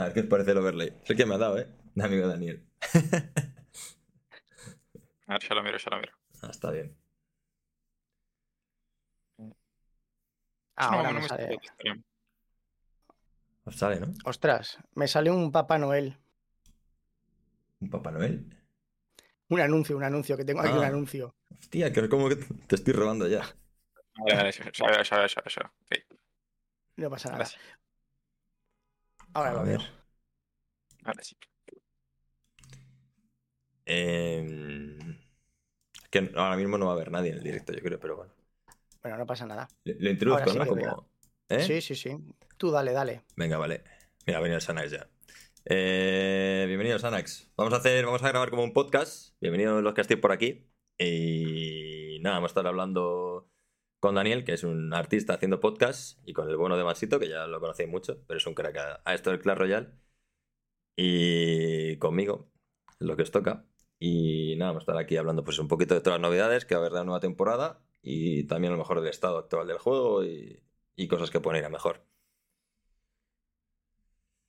A ver qué os parece el overlay. Sé que me ha dado, ¿eh? De amigo Daniel. A ver, ya lo miro, ya lo miro. Ah, está bien. Ah, No, ahora no me me sale. el. Os sale, ¿no? Ostras, me sale un Papá Noel. Un Papá Noel. Un anuncio, un anuncio, que tengo aquí un Ah. anuncio. Hostia, que como que te estoy robando ya. Vale, vale, ya, ya, veo, ya, veo, ya, veo, ya. veo. Sí, No pasa nada. gracias. Ahora A lo ver. veo. Ahora sí. Eh, que ahora mismo no va a haber nadie en el directo, yo creo, pero bueno. Bueno, no pasa nada. Lo introduzco, sí ¿no? Como... ¿eh? Sí, sí, sí. Tú dale, dale. Venga, vale. Mira, ha venido el Sanax ya. Eh, bienvenidos, Sanax. Vamos a hacer, vamos a grabar como un podcast. Bienvenidos los que estéis por aquí. Y nada, vamos a estar hablando con Daniel, que es un artista haciendo podcast, y con el bueno de Masito, que ya lo conocéis mucho, pero es un crack a, a esto del Clash Royale. Y conmigo, lo que os toca. Y nada, vamos a estar aquí hablando pues un poquito de todas las novedades que va a haber de la nueva temporada y también a lo mejor del estado actual del juego y, y cosas que pueden ir a mejor.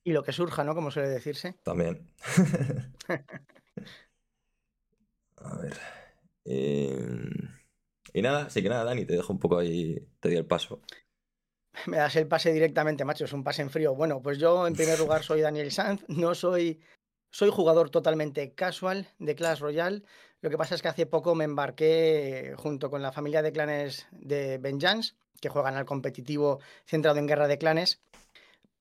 Y lo que surja, ¿no? Como suele decirse. También. A ver. Eh, Y nada, así que nada, Dani, te dejo un poco ahí, te di el paso. Me das el pase directamente, macho, es un pase en frío. Bueno, pues yo en primer lugar soy Daniel Sanz, no soy, soy jugador totalmente casual de Clash Royale. Lo que pasa es que hace poco me embarqué junto con la familia de clanes de Vengeance, que juegan al competitivo centrado en guerra de clanes,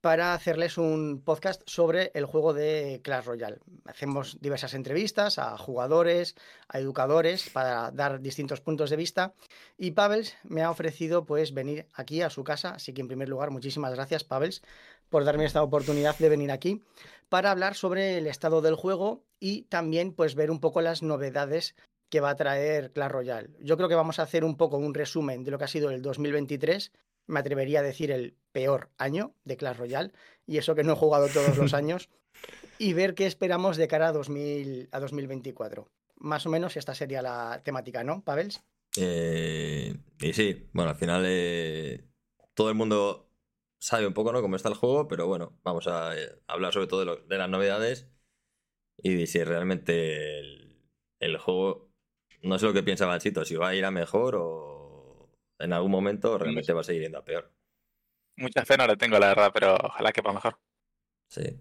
para hacerles un podcast sobre el juego de Clash Royale. Hacemos diversas entrevistas a jugadores, a educadores, para dar distintos puntos de vista. Y Pavels me ha ofrecido pues venir aquí a su casa, así que en primer lugar muchísimas gracias Pavels por darme esta oportunidad de venir aquí para hablar sobre el estado del juego y también pues ver un poco las novedades que va a traer Clash Royale. Yo creo que vamos a hacer un poco un resumen de lo que ha sido el 2023, me atrevería a decir el peor año de Clash Royale y eso que no he jugado todos los años y ver qué esperamos de cara a, 2000, a 2024. Más o menos esta sería la temática, ¿no, Pavels? Eh, y sí, bueno, al final eh, todo el mundo sabe un poco, ¿no? Cómo está el juego, pero bueno, vamos a eh, hablar sobre todo de, lo- de las novedades y de si realmente el, el juego, no sé lo que piensa Banchito, si va a ir a mejor o en algún momento realmente va a seguir yendo a peor. Mucha fe no le tengo, la verdad, pero ojalá que para mejor. Sí.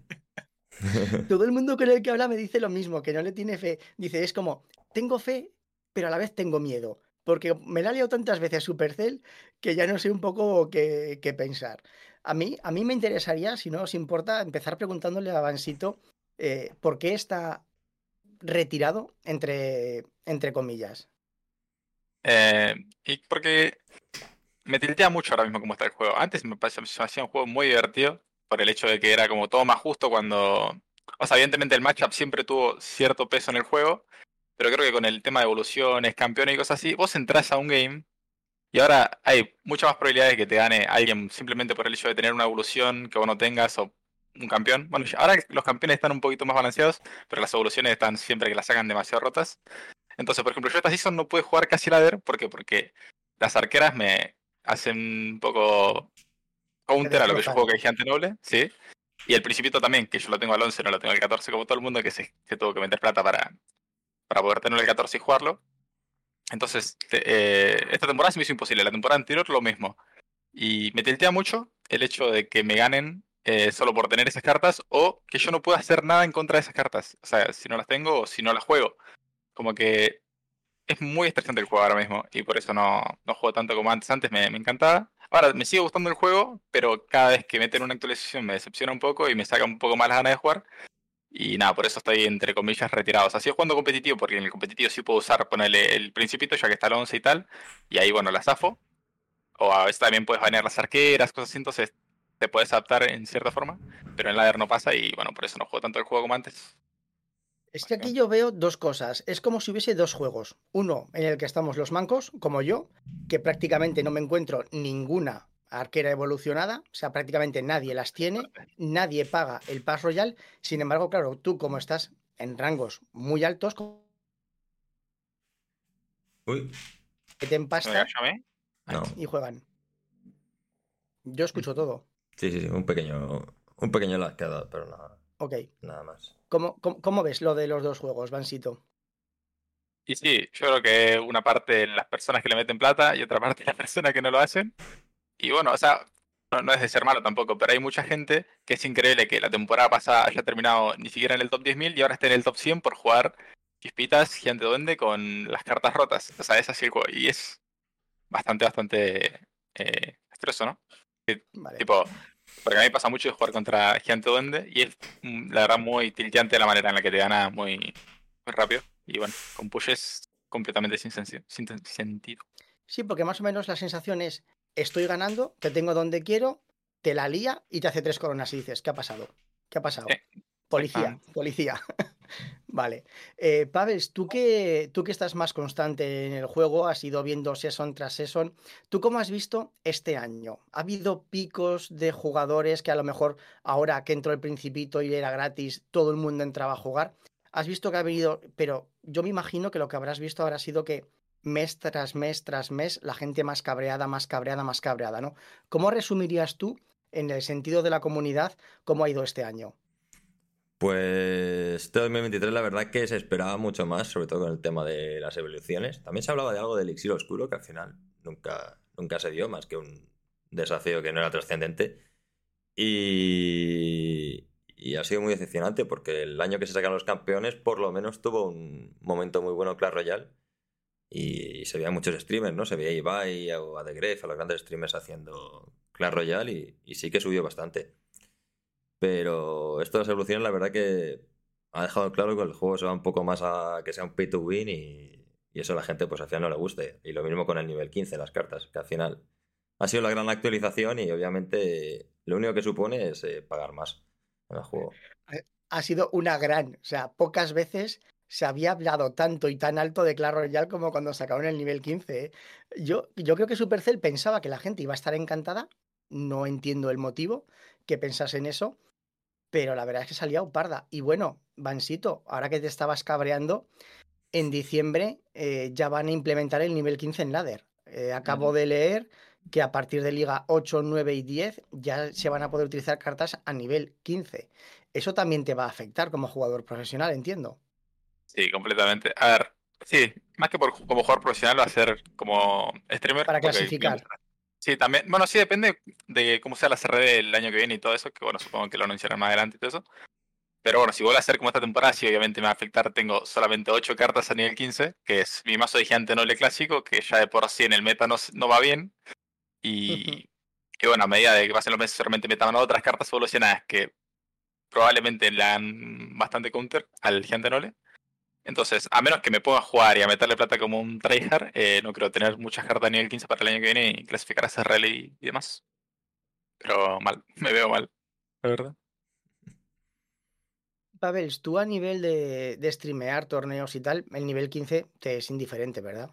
Todo el mundo con el que habla me dice lo mismo, que no le tiene fe. Dice, es como, tengo fe, pero a la vez tengo miedo. Porque me la ha liado tantas veces Supercell que ya no sé un poco qué, qué pensar. A mí, a mí me interesaría, si no os importa, empezar preguntándole a Vansito eh, por qué está retirado, entre, entre comillas. Eh, y porque me tiltea mucho ahora mismo cómo está el juego. Antes me parecía, me hacía un juego muy divertido por el hecho de que era como todo más justo cuando... O sea, evidentemente el matchup siempre tuvo cierto peso en el juego, pero creo que con el tema de evoluciones, campeones y cosas así, vos entras a un game y ahora hay muchas más probabilidades de que te gane alguien simplemente por el hecho de tener una evolución que vos no tengas o un campeón. Bueno, ahora los campeones están un poquito más balanceados, pero las evoluciones están siempre que las sacan demasiado rotas. Entonces, por ejemplo, yo esta season no pude jugar casi ladder, ¿por? Porque las arqueras me hacen un poco counter a lo que yo juego que gigante noble, sí. Y el principito también, que yo lo tengo al 11, no lo tengo al 14, como todo el mundo que se, tuvo que meter plata para, para poder tener el 14 y jugarlo. Entonces, eh, esta temporada se me hizo imposible, la temporada anterior lo mismo. Y me tiltea mucho el hecho de que me ganen eh, solo por tener esas cartas o que yo no pueda hacer nada en contra de esas cartas. O sea, si no las tengo o si no las juego. Como que es muy estresante el juego ahora mismo y por eso no, no juego tanto como antes. Antes me, me encantaba. Ahora me sigue gustando el juego, pero cada vez que meten una actualización me decepciona un poco y me saca un poco más las ganas de jugar. Y nada, por eso estoy entre comillas retirado. O sea, sigo jugando competitivo porque en el competitivo sí puedo usar, ponerle el principito ya que está el 11 y tal. Y ahí, bueno, la zafo. O a veces también puedes banear las arqueras, cosas así. Entonces te puedes adaptar en cierta forma. Pero en ladder no pasa y bueno, por eso no juego tanto el juego como antes. Es que aquí yo veo dos cosas. Es como si hubiese dos juegos. Uno en el que estamos los mancos, como yo, que prácticamente no me encuentro ninguna arquera evolucionada. O sea, prácticamente nadie las tiene. Nadie paga el Pass Royal. Sin embargo, claro, tú como estás en rangos muy altos, Uy, ¿Me pasta llamé? no. y juegan. Yo escucho todo. Sí, sí, sí, un pequeño, Un pequeño que dado, pero nada, Ok. nada más. ¿Cómo, cómo, cómo ves lo de los dos juegos, Vansito? Y sí, yo creo que una parte las personas que le meten plata y otra parte las personas que no lo hacen. Y bueno, o sea, no, no es de ser malo tampoco, pero hay mucha gente que es increíble que la temporada pasada haya terminado ni siquiera en el top 10.000 y ahora esté en el top 100 por jugar Chispitas, Gigante Duende con las cartas rotas. O sea, es así el juego. Y es bastante, bastante eh, estreso, ¿no? Vale. Tipo, porque a mí me pasa mucho de jugar contra Gigante Duende y es mm, la verdad muy tilteante la manera en la que te gana muy, muy rápido. Y bueno, con pushes completamente sin, sensi- sin sentido. Sí, porque más o menos la sensación es, estoy ganando, te tengo donde quiero, te la lía y te hace tres coronas y dices, ¿qué ha pasado? ¿Qué ha pasado? Sí, Policía, policía. vale. Eh, tú que, tú que estás más constante en el juego, has ido viendo season tras season, ¿tú cómo has visto este año? ¿Ha habido picos de jugadores que a lo mejor ahora que entró el principito y era gratis, todo el mundo entraba a jugar? ¿Has visto que ha venido, pero yo me imagino que lo que habrás visto habrá sido que mes tras mes tras mes la gente más cabreada, más cabreada, más cabreada, ¿no? ¿Cómo resumirías tú, en el sentido de la comunidad, cómo ha ido este año? Pues este 2023 la verdad que se esperaba mucho más, sobre todo con el tema de las evoluciones. También se hablaba de algo del elixir oscuro que al final nunca, nunca se dio, más que un desafío que no era trascendente. Y, ha sido muy decepcionante porque el año que se sacaron los campeones por lo menos tuvo un momento muy bueno Clash Royale y se veían muchos streamers, ¿no? Se veía a Ibai o a The Gref, a los grandes streamers haciendo Clash Royale y, y sí que subió bastante. Pero las evoluciones, la verdad que ha dejado claro que el juego se va un poco más a que sea un pay to win y, eso a la gente pues al final no le guste. Y lo mismo con el nivel 15, las cartas, que al final ha sido la gran actualización y obviamente lo único que supone es eh, pagar más en el juego. ha sido una gran, o sea, pocas veces se había hablado tanto y tan alto de Clash Royale como cuando sacaron el nivel 15. ¿eh? Yo, yo creo que Supercell pensaba que la gente iba a estar encantada, no entiendo el motivo que pensase en eso, pero la verdad es que salía parda. Y bueno, Vansito, ahora que te estabas cabreando, en diciembre eh, ya van a implementar el nivel 15 en ladder. Eh, acabo de leer que a partir de Liga 8, 9 y 10 ya se van a poder utilizar cartas a nivel 15. Eso también te va a afectar como jugador profesional, entiendo. Sí, completamente. A ver, sí, más que por, como jugador profesional va a ser como streamer. Para clasificar. Sí, también. Bueno, sí, depende de cómo sea la CRD el año que viene y todo eso, que bueno, supongo que lo anunciarán más adelante y todo eso. Pero bueno, si vuelve a ser como esta temporada, sí, obviamente me va a afectar. Tengo solamente 8 cartas a nivel 15, que es mi mazo de gigante noble clásico, que ya de por sí en el meta no, no va bien. Y, y bueno, a medida de que pasen los meses, solamente metan otras cartas evolucionadas que probablemente le dan bastante counter al gigante noble. Entonces, a menos que me ponga a jugar y a meterle plata como un tryhard, eh, no creo tener muchas cartas a nivel 15 para el año que viene y clasificar a CRL y, y demás. Pero mal, me veo mal, la verdad. Pavels, tú a nivel de, de streamear torneos y tal, el nivel 15 te es indiferente, ¿verdad?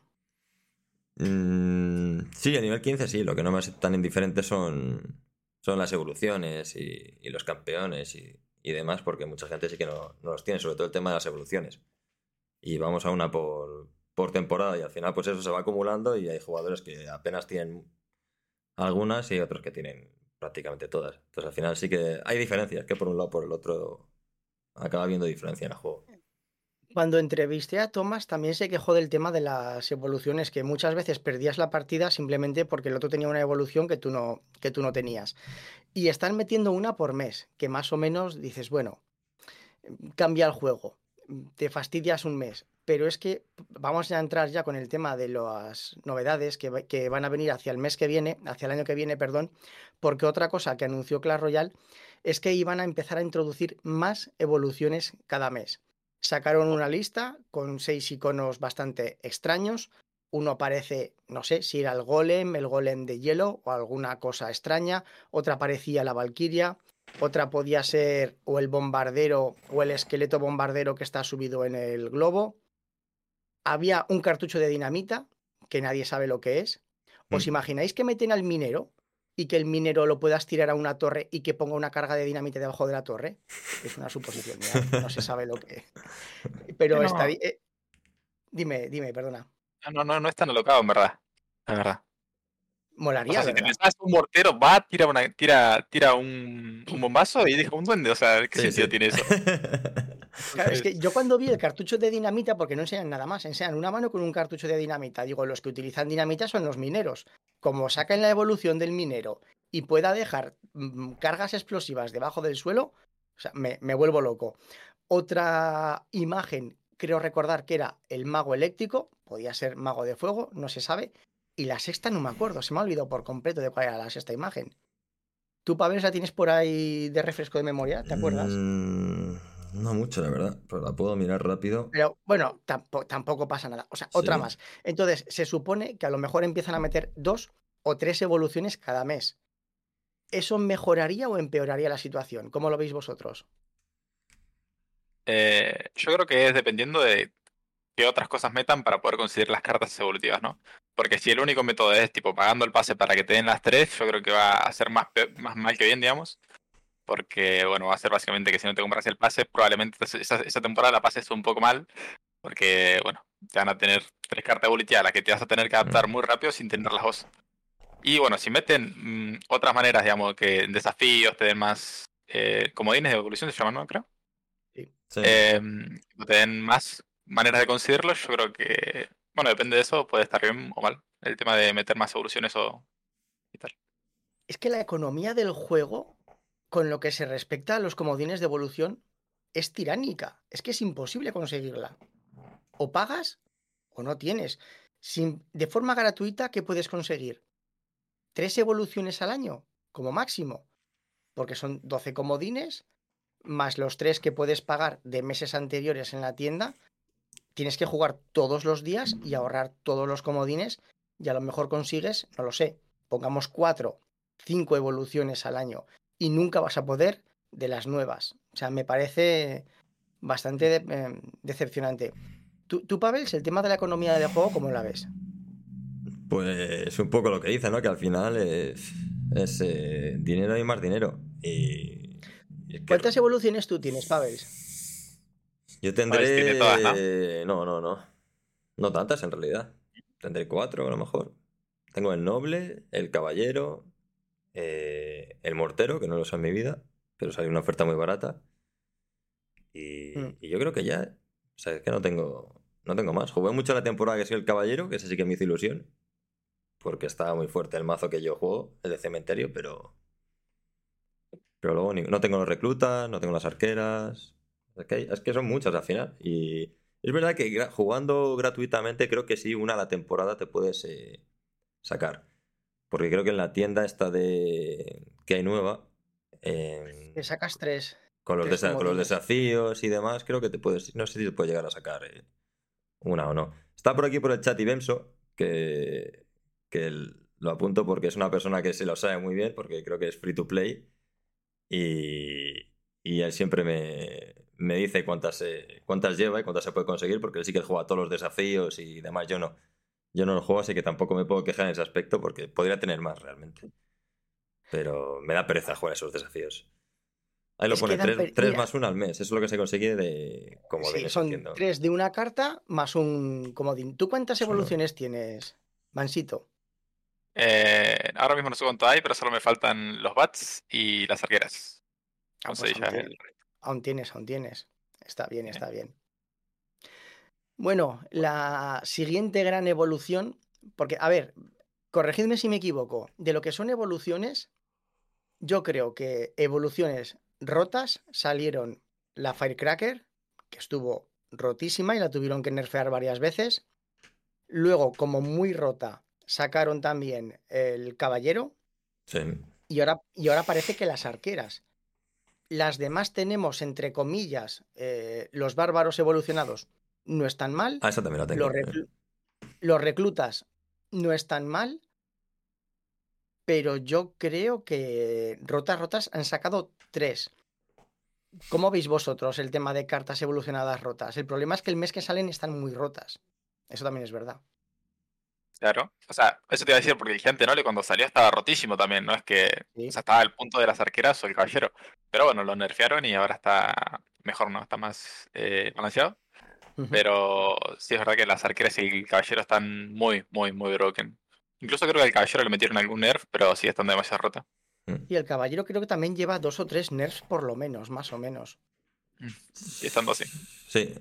Mm, sí, a nivel 15 sí, lo que no me hace tan indiferente son, son las evoluciones y, y los campeones y, y demás, porque mucha gente sí que no, no los tiene, sobre todo el tema de las evoluciones. Y vamos a una por, por temporada y al final pues eso se va acumulando y hay jugadores que apenas tienen algunas y otros que tienen prácticamente todas. Entonces al final sí que hay diferencias, que por un lado por el otro acaba habiendo diferencia en el juego. Cuando entrevisté a Thomas también se quejó del tema de las evoluciones, que muchas veces perdías la partida simplemente porque el otro tenía una evolución que tú no, que tú no tenías. Y están metiendo una por mes, que más o menos dices, bueno, cambia el juego, te fastidias un mes. Pero es que vamos a entrar ya con el tema de las novedades que, que van a venir hacia el mes que viene, hacia el año que viene, perdón, porque otra cosa que anunció Clash Royale es que iban a empezar a introducir más evoluciones cada mes. Sacaron una lista con seis iconos bastante extraños. Uno parece, no sé, si era el golem, el golem de hielo o alguna cosa extraña. Otra parecía la valquiria. Otra podía ser o el bombardero o el esqueleto bombardero que está subido en el globo. Había un cartucho de dinamita que nadie sabe lo que es. ¿Os Mm. imagináis que meten al minero y que el minero lo puedas tirar a una torre y que ponga una carga de dinamita debajo de la torre? Es una suposición no se sabe lo que. Pero No. está. eh, Dime, dime, perdona. No, no, no es tan alocado, en verdad. La verdad. O Molaría, sea, si te pensabas un mortero, va, tira, una, tira, tira un, un bombazo y deja un duende. O sea, ¿qué Sí, sentido sí. tiene eso? Claro, es que yo cuando vi el cartucho de dinamita, porque no enseñan nada más, enseñan una mano con un cartucho de dinamita. Digo, los que utilizan dinamita son los mineros. Como saquen la evolución del minero y pueda dejar mm, cargas explosivas debajo del suelo, o sea, me, me vuelvo loco. Otra imagen, creo recordar que era el mago eléctrico, podía ser mago de fuego, no se sabe. Y la sexta no me acuerdo, se me ha olvidado por completo de cuál era la sexta imagen. ¿Tú, Pavel, la tienes por ahí de refresco de memoria? ¿Te acuerdas? Mm, no mucho, la verdad, pero la puedo mirar rápido. Pero bueno, tampoco, tampoco pasa nada. O sea, otra Sí. más. Entonces, se supone que a lo mejor empiezan a meter dos o tres evoluciones cada mes. ¿Eso mejoraría o empeoraría la situación? ¿Cómo lo veis vosotros? Eh, yo creo que es dependiendo de qué otras cosas metan para poder conseguir las cartas evolutivas, ¿no? Porque si el único método es tipo pagando el pase para que te den las tres, yo creo que va a ser más, más mal que bien, digamos. Porque, bueno, va a ser básicamente que si no te compras el pase, probablemente esa, esa temporada la pases un poco mal. Porque, bueno, te van a tener tres cartas evolutivas a las que te vas a tener que adaptar muy rápido sin tener las dos. Y bueno, si meten mm, otras maneras, digamos, que en desafíos te den más eh, comodines de evolución, se llaman, ¿no? Creo. Sí. Eh, te den más maneras de conseguirlo, yo creo que, bueno, depende de eso, puede estar bien o mal. El tema de meter más evoluciones o y tal. Es que la economía del juego, con lo que se respecta a los comodines de evolución, es tiránica. Es que es imposible conseguirla. O pagas o no tienes. Sin, de forma gratuita, ¿qué puedes conseguir? Tres evoluciones al año, como máximo. Porque son 12 comodines, más los tres que puedes pagar de meses anteriores en la tienda. Tienes que jugar todos los días y ahorrar todos los comodines. Y a lo mejor consigues, no lo sé, pongamos cuatro, cinco evoluciones al año. Y nunca vas a poder de las nuevas. O sea, me parece bastante de- eh, decepcionante. Tú, tú, Pavels, el tema de la economía del juego, ¿cómo la ves? Pues un poco lo que dice, ¿no? Que al final es, es, eh, dinero y más dinero. Y, ¿Cuántas evoluciones tú tienes, Pavels? Yo tendré... todas, ¿no? no, no, no. No tantas en realidad. Tendré cuatro a lo mejor. Tengo el noble, el caballero, eh, el mortero, que no lo sé en mi vida, pero salió una oferta muy barata. Y, Mm. y yo creo que ya, o sea, es que no tengo, no tengo más. Jugué mucho la temporada que soy el caballero, que ese sí que me hizo ilusión, porque estaba muy fuerte el mazo que yo juego, el de cementerio, pero... Pero luego ni- no tengo los reclutas, no tengo las arqueras. Es que, hay- es que son muchas al final. Y es verdad que gra- jugando gratuitamente creo que sí, una a la temporada te puedes eh, sacar. Porque creo que en la tienda esta de que hay nueva, eh, Te sacas tres. con, los tres desa- con los comodines. desafíos y demás, creo que te puedes, no sé si te puedes llegar a sacar eh, una o no. Está por aquí por el chat Ibemso, que, que el- lo apunto porque es una persona que se lo sabe muy bien, porque creo que es free to play. Y, y él siempre me, me dice cuántas, eh, cuántas lleva y cuántas se puede conseguir, porque él sí que juega todos los desafíos y demás. Yo no. Yo no lo juego, así que tampoco me puedo quejar en ese aspecto, porque podría tener más realmente. Pero me da pereza jugar esos desafíos. Ahí lo Es pone dan 3, per- mira. más 1 al mes. Eso es lo que se consigue de como Sí, son tres de una carta más un comodín. ¿Tú cuántas evoluciones tienes, Mansito? Eh, ahora mismo no sé cuánto hay, pero solo me faltan los bats y las arqueras. Ah, pues ya el- aún tienes, aún tienes. Está bien, está bien. Bueno, la siguiente gran evolución, porque, a ver, corregidme si me equivoco, de lo que son evoluciones, yo creo que evoluciones rotas salieron la Firecracker, que estuvo rotísima y la tuvieron que nerfear varias veces. Luego, como muy rota, sacaron también el Caballero, Sí. y ahora, y ahora parece que las arqueras. Las demás tenemos, entre comillas, eh, los bárbaros evolucionados no están mal. Ah, esa también la tengo. Los, reclu- los reclutas no están mal. Pero yo creo que rotas, rotas han sacado tres. ¿Cómo veis vosotros el tema de cartas evolucionadas rotas? El problema es que el mes que salen están muy rotas. Eso también es verdad. Claro. O sea, eso te iba a decir porque el gigante Noble cuando salió estaba rotísimo también, ¿no? Es que Sí. o sea, estaba al punto de las arqueras o el caballero. Pero bueno, lo nerfearon y ahora está mejor, ¿no? Está más eh, balanceado. Pero sí es verdad que las arqueras y el caballero están muy, muy, muy broken. Incluso creo que al caballero le metieron algún nerf, pero sigue estando demasiado rota. Y el caballero creo que también lleva dos o tres nerfs por lo menos, más o menos. Sigue estando así. Sí.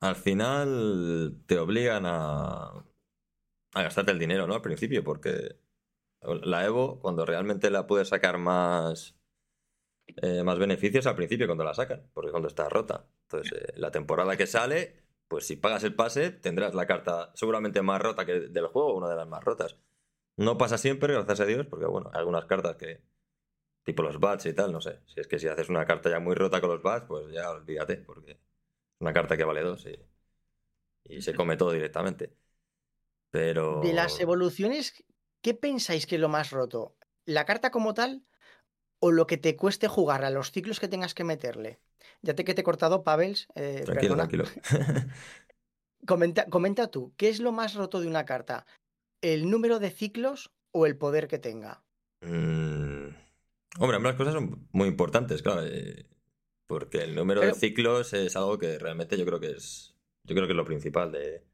Al final te obligan a, a gastarte el dinero, ¿no? Al principio, porque la Evo, cuando realmente la puedes sacar más, eh, más beneficios al principio cuando la sacan, porque cuando está rota. Entonces, eh, la temporada que sale, pues si pagas el pase, tendrás la carta seguramente más rota que del juego, una de las más rotas. No pasa siempre, gracias a Dios, porque bueno, hay algunas cartas que, tipo los bats y tal, no sé. Si es que si haces una carta ya muy rota con los bats, pues ya olvídate, porque una carta que vale dos y, y se come todo directamente. Pero. De las evoluciones, ¿qué pensáis que es lo más roto? ¿La carta como tal o lo que te cueste jugar a los ciclos que tengas que meterle? Ya te que te he cortado, Pavels. eh, Tranquilo, perdona. tranquilo. Comenta, comenta tú, ¿qué es lo más roto de una carta? ¿El número de ciclos o el poder que tenga? Mm, Hombre, ambas cosas son muy importantes, claro. eh, Porque el número Pero- de ciclos es algo que realmente yo creo que es. Yo creo que es lo principal de,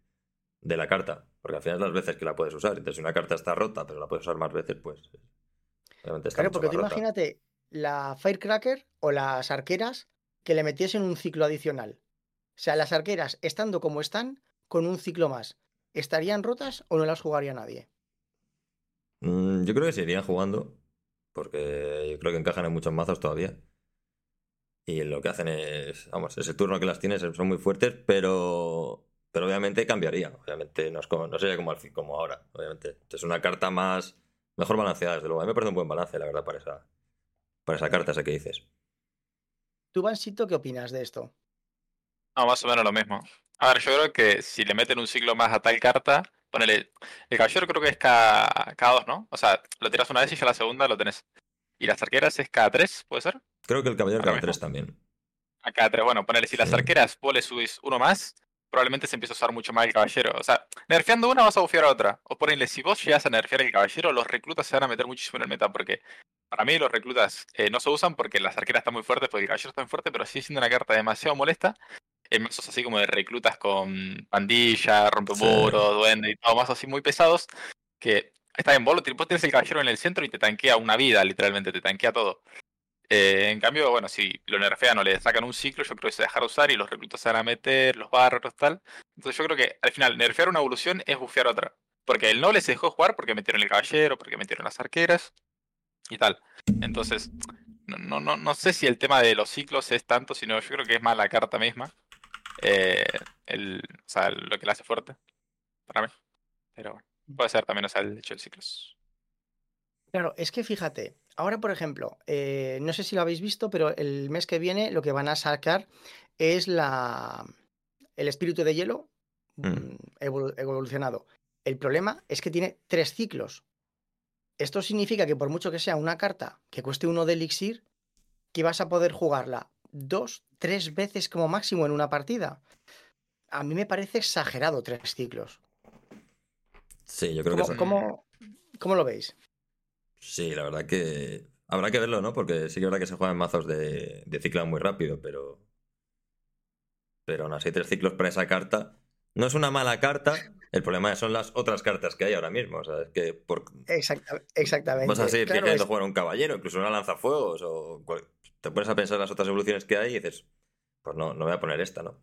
de la carta. Porque al final es las veces que la puedes usar. Entonces, si una carta está rota, pero la puedes usar más veces, pues. Obviamente está Claro, mucho porque más tú rota. imagínate la Firecracker o las arqueras que le metiesen un ciclo adicional. O sea, las arqueras, estando como están, con un ciclo más, ¿estarían rotas o no las jugaría nadie? Mm, Yo creo que seguirían jugando. Porque yo creo que encajan en muchos mazos todavía. Y lo que hacen es. Vamos, ese turno que las tienes son muy fuertes, pero. Pero obviamente cambiaría. Obviamente no, es como, no sería como, al fin- como ahora. Obviamente. Es una carta más. Mejor balanceada, desde luego. A mí me parece un buen balance, la verdad, para esa. Para esa carta, esa que dices. ¿Tú, Vansito, qué opinas de esto? No, más o menos lo mismo. A ver, yo creo que si le meten un ciclo más a tal carta, ponele. El caballero creo que es cada, cada dos, ¿no? O sea, lo tiras una vez y ya la segunda lo tenés. Y las arqueras es cada tres, ¿puede ser? Creo que el caballero Ahora cada mismo. tres también. A cada tres. Bueno, ponele, si las arqueras vos le subís uno más, probablemente se empiece a usar mucho más el caballero. O sea, nerfeando una vas a bufear a otra. O ponele, si vos llegas a nerfear el caballero, los reclutas se van a meter muchísimo en el meta. Porque para mí los reclutas eh, no se usan porque las arqueras están muy fuertes, porque el caballero está muy fuerte, pero sigue siendo una carta demasiado molesta. En mazos así como de reclutas con pandilla, rompemuros, duende y todo, mazos así muy pesados. Que está bien, vos, lo tir- vos tienes el caballero en el centro y te tanquea una vida, literalmente, te tanquea todo. Eh, en cambio, bueno, si lo nerfean o le sacan un ciclo, yo creo que se dejará usar y los reclutas se van a meter, los bárbaros, tal. Entonces yo creo que al final, nerfear una evolución es bufear otra. Porque el noble se dejó jugar porque metieron el caballero, porque metieron las arqueras y tal. Entonces, no, no, no, sé si el tema de los ciclos es tanto, sino yo creo que es más la carta misma. eh, el, o sea, lo que la hace fuerte. Para mí. Pero bueno, puede ser también, o sea, el hecho de ciclos. Claro, es que fíjate, ahora por ejemplo, eh, no sé si lo habéis visto, pero el mes que viene lo que van a sacar es la el espíritu de hielo Mm. mm, evolu- evolucionado. El problema es que tiene tres ciclos. Esto significa que por mucho que sea una carta que cueste uno de elixir, que vas a poder jugarla dos, tres veces como máximo en una partida. A mí me parece exagerado tres ciclos. Sí, yo creo que ¿Cómo, son- cómo- cómo lo veis? Sí, la verdad que habrá que verlo, ¿no? Porque sí que es verdad que se juegan mazos de, de ciclado muy rápido, pero. Pero aún así, tres ciclos para esa carta. No es una mala carta. El problema son las otras cartas que hay ahora mismo. O sea, es que por, Exacta- exactamente. vas a seguir Claro, queriendo es- jugar un caballero, incluso una lanzafuegos, o cual- te pones a pensar las otras evoluciones que hay y dices, pues no, no voy a poner esta, ¿no?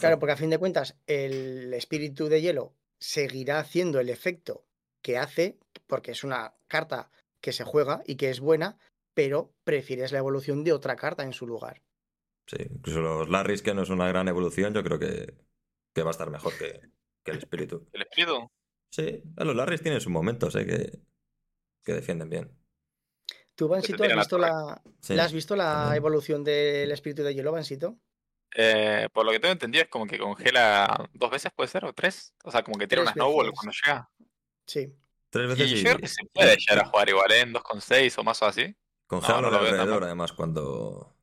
Claro, porque a fin de cuentas, el espíritu de hielo seguirá haciendo el efecto que hace, porque es una carta que se juega y que es buena, pero prefieres la evolución de otra carta en su lugar. Sí, incluso los Larrys, que no es una gran evolución, yo creo que, que va a estar mejor que, que el espíritu. ¿El espíritu? Sí, los Larrys tienen sus momentos, ¿eh? Que, que defienden bien. ¿Tú, Vansito, has la visto la, Sí, ¿la has visto la evolución del espíritu de hielo, Vansito? Eh, por lo que tengo entendido es como que congela dos veces, puede ser, o tres. O sea, como que tira una snowball veces. cuando llega. Sí. Tres Y veces yo y, creo que se puede llegar a jugar igual, ¿eh? En 2,6 o más o así. congela No, no veo alrededor, además, cuando,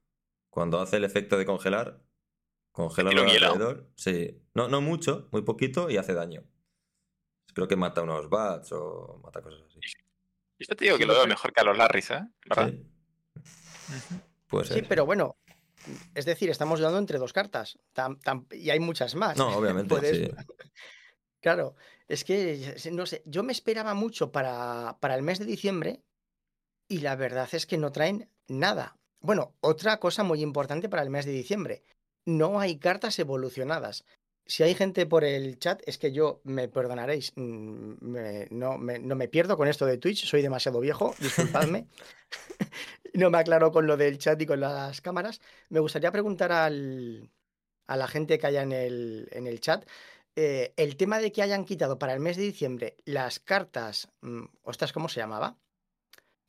cuando hace el efecto de congelar, congela alrededor. Sí, no, no mucho, muy poquito y hace daño. Creo que mata unos bats o mata cosas así. Yo te digo que lo veo mejor que a los Larrys, ¿eh? ¿Verdad? Sí, puede ser. Sí, pero bueno, es decir, estamos dudando entre dos cartas. Tam- tam- y hay muchas más. No, obviamente, Puedes- sí. Claro, es que, no sé, yo me esperaba mucho para, para el mes de diciembre y la verdad es que no traen nada. Bueno, otra cosa muy importante para el mes de diciembre, no hay cartas evolucionadas. Si hay gente por el chat, es que yo, me perdonaréis, mm, no, me, no, me, pierdo con esto de Twitch, soy demasiado viejo, disculpadme. no me aclaro con lo del chat y con las cámaras. Me gustaría preguntar a la gente que haya en el, en el chat. Eh, el tema de que hayan quitado para el mes de diciembre las cartas, mm, ostras, ¿cómo se llamaba?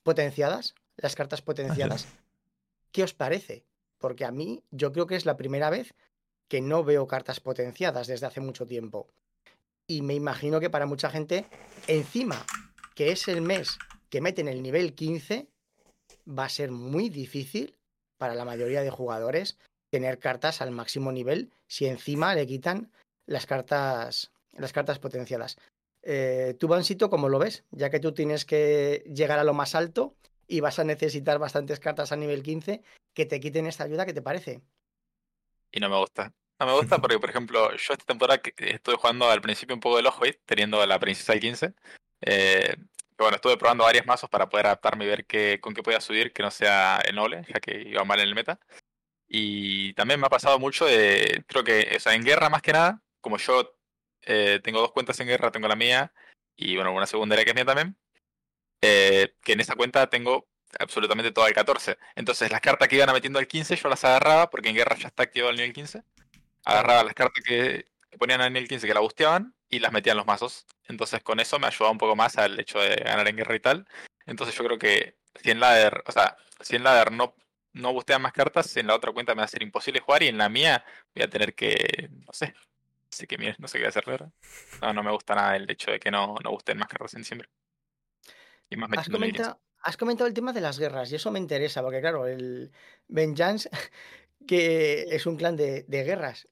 Potenciadas, las cartas potenciadas. ¿Qué os parece? Porque a mí yo creo que es la primera vez que no veo cartas potenciadas desde hace mucho tiempo. Y me imagino que para mucha gente, encima que es el mes que meten el nivel 15, va a ser muy difícil para la mayoría de jugadores tener cartas al máximo nivel si encima le quitan las cartas, las cartas potenciadas. Eh, tú, Bansito, ¿cómo lo ves? Ya que tú tienes que llegar a lo más alto y vas a necesitar bastantes cartas a nivel 15, que te quiten esta ayuda, ¿qué te parece? Y no me gusta. No me gusta porque, por ejemplo, yo esta temporada estuve jugando al principio un poco del ojo, teniendo la princesa del 15. Eh, bueno, estuve probando varios mazos para poder adaptarme y ver qué, con qué podía subir que no sea el noble, ya que iba mal en el meta. Y también me ha pasado mucho creo que, o sea, en guerra más que nada, como yo eh, tengo dos cuentas en guerra, tengo la mía y bueno, una secundaria que es mía también, eh, que en esa cuenta tengo absolutamente todo el 14. Entonces las cartas que iban metiendo al 15 yo las agarraba porque en guerra ya está activado el nivel 15. Agarraba las cartas que ponían al nivel 15 que la busteaban y las metían los mazos. Entonces con eso me ayudaba un poco más al hecho de ganar en guerra y tal. Entonces yo creo que si en ladder, o sea, si en ladder no, no bustean más cartas, en la otra cuenta me va a ser imposible jugar y en la mía voy a tener que, no sé, Así que no sé qué hacer, ¿verdad? No, no me gusta nada el hecho de que no, no gusten más cartas en diciembre. Y más has, comentado, has comentado el tema de las guerras y eso me interesa, porque claro, el Vengeance, que es un clan de, de guerras,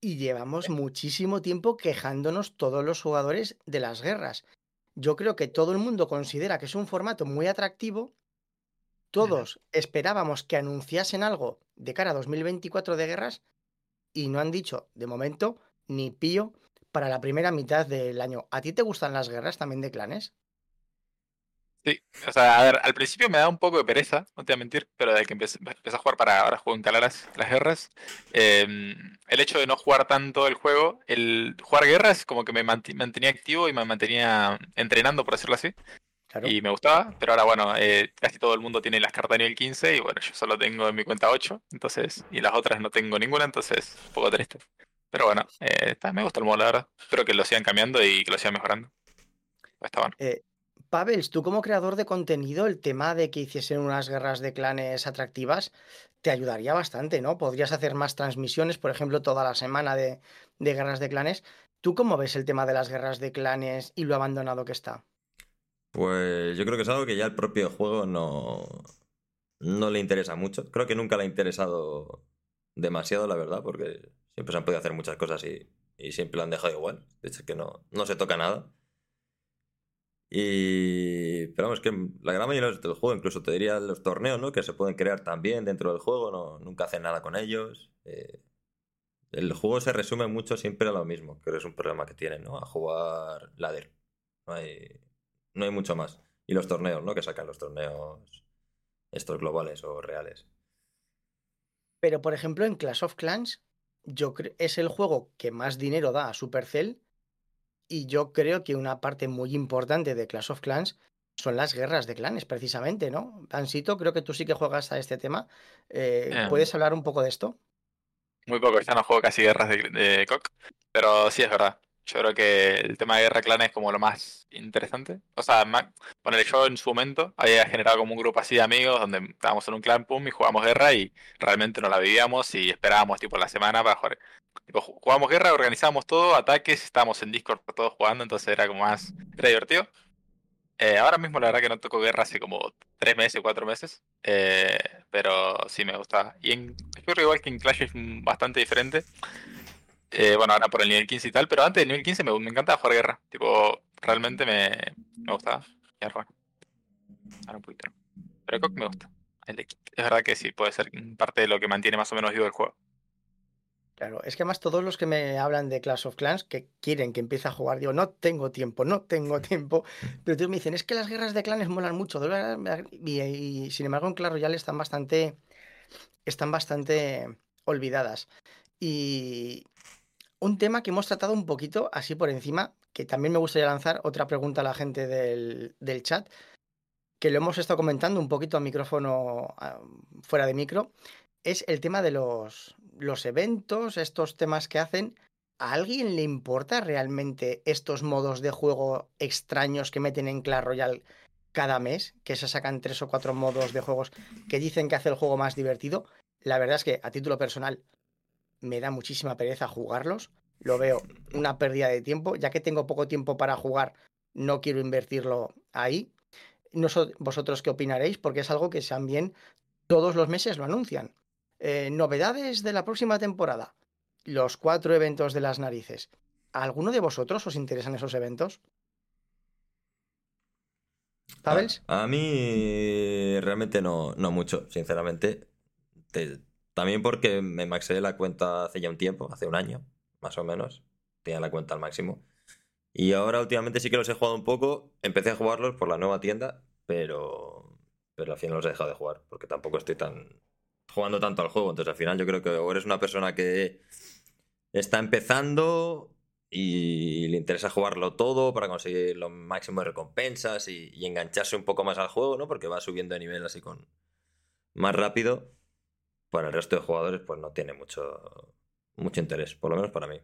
y llevamos muchísimo tiempo quejándonos todos los jugadores de las guerras. Yo creo que todo el mundo considera que es un formato muy atractivo. Todos esperábamos que anunciasen algo de cara a 2024 de guerras y no han dicho, de momento, ni pío para la primera mitad del año. ¿A ti te gustan las guerras también de clanes? Sí, o sea, a ver, al principio me da un poco de pereza, no te voy a mentir, pero desde que empecé, a jugar para ahora juego en Calaras, las guerras, em, el hecho de no jugar tanto el juego, el jugar guerras como que me mantenía activo y me mantenía entrenando, por decirlo así. Y me gustaba, pero ahora bueno, eh, casi todo el mundo tiene las cartas nivel 15 y bueno, yo solo tengo en mi cuenta 8, entonces, y las otras no tengo ninguna, entonces, un poco triste. Pero bueno, eh, me gusta el modo, la verdad. Espero que lo sigan cambiando y que lo sigan mejorando. Está bueno. Eh, Pavels, tú como creador de contenido, el tema de que hiciesen unas guerras de clanes atractivas te ayudaría bastante, ¿no? Podrías hacer más transmisiones, por ejemplo, toda la semana de, de guerras de clanes. ¿Tú cómo ves el tema de las guerras de clanes y lo abandonado que está? Pues yo creo que es algo que ya el propio juego no, no le interesa mucho. Creo que nunca le ha interesado demasiado, la verdad, porque siempre se han podido hacer muchas cosas y, siempre lo han dejado igual. De hecho, que no, no se toca nada. Y. Pero vamos, que la gran mayoría del juego, incluso te diría los torneos, ¿no? Que se pueden crear también dentro del juego, no, nunca hacen nada con ellos. Eh, el juego se resume mucho siempre a lo mismo, que es un problema que tienen, ¿no? A jugar ladder. No hay, no hay mucho más. Y los torneos, ¿no? Que sacan los torneos estos globales o reales. Pero, por ejemplo, en Clash of Clans, yo es el juego que más dinero da a Supercell y yo creo que una parte muy importante de Clash of Clans son las guerras de clanes, precisamente, ¿no? Ansito, creo que tú sí que juegas a este tema. Eh, em. ¿Puedes hablar un poco de esto? Muy poco, ya no juego casi guerras de, de COC, pero sí es verdad. Yo creo que el tema de guerra clan es como lo más interesante. O sea, bueno, yo en su momento había generado como un grupo así de amigos donde estábamos en un clan pum y jugábamos guerra y realmente no la vivíamos y esperábamos tipo la semana para jugar. Tipo, jugábamos guerra, organizábamos todo, ataques, estábamos en Discord todos jugando, entonces era como más, era divertido. Eh, ahora mismo la verdad que no toco guerra hace como tres meses, cuatro meses, eh, pero sí me gustaba. Y en, espero igual que en Clash es bastante diferente. Eh, bueno, ahora por el nivel 15 y tal, pero antes del nivel 15 me, me encantaba jugar guerra. Tipo, realmente me, me gustaba. Guerra. Ahora un poquito. Pero que me gusta. es verdad que sí, puede ser parte de lo que mantiene más o menos vivo el juego. Claro, es que además todos los que me hablan de Clash of Clans que quieren que empiece a jugar, digo, no tengo tiempo, no tengo tiempo. Pero todos me dicen, es que las guerras de clanes molan mucho. Y, y sin embargo en Clash Royale están bastante, están bastante olvidadas. Y un tema que hemos tratado un poquito así por encima, que también me gustaría lanzar otra pregunta a la gente del, chat, que lo hemos estado comentando un poquito a micrófono fuera de micro, es el tema de los, los eventos, estos temas que hacen. ¿A alguien le importa realmente estos modos de juego extraños que meten en Clash Royale cada mes? Que se sacan tres o cuatro modos de juegos que dicen que hace el juego más divertido. La verdad es que a título personal me da muchísima pereza jugarlos. Lo veo una pérdida de tiempo. Ya que tengo poco tiempo para jugar, no quiero invertirlo ahí. No ¿Vosotros qué opinaréis? Porque es algo que también todos los meses lo anuncian. Eh, novedades de la próxima temporada. Los cuatro eventos de las narices. ¿A alguno de vosotros os interesan esos eventos? ¿Sabes? A, mí realmente no, no mucho, sinceramente. También porque me maxé la cuenta hace ya un tiempo, hace un año, más o menos. Tenía la cuenta al máximo. Y ahora últimamente sí que los he jugado un poco. Empecé a jugarlos por la nueva tienda, pero, pero al final los he dejado de jugar, porque tampoco estoy tan, jugando tanto al juego. Entonces al final yo creo que o eres una persona que está empezando y le interesa jugarlo todo para conseguir lo máximo de recompensas y, engancharse un poco más al juego, ¿no? Porque va subiendo de nivel así con más rápido. Para el resto de jugadores, pues no tiene mucho, mucho interés, por lo menos para mí.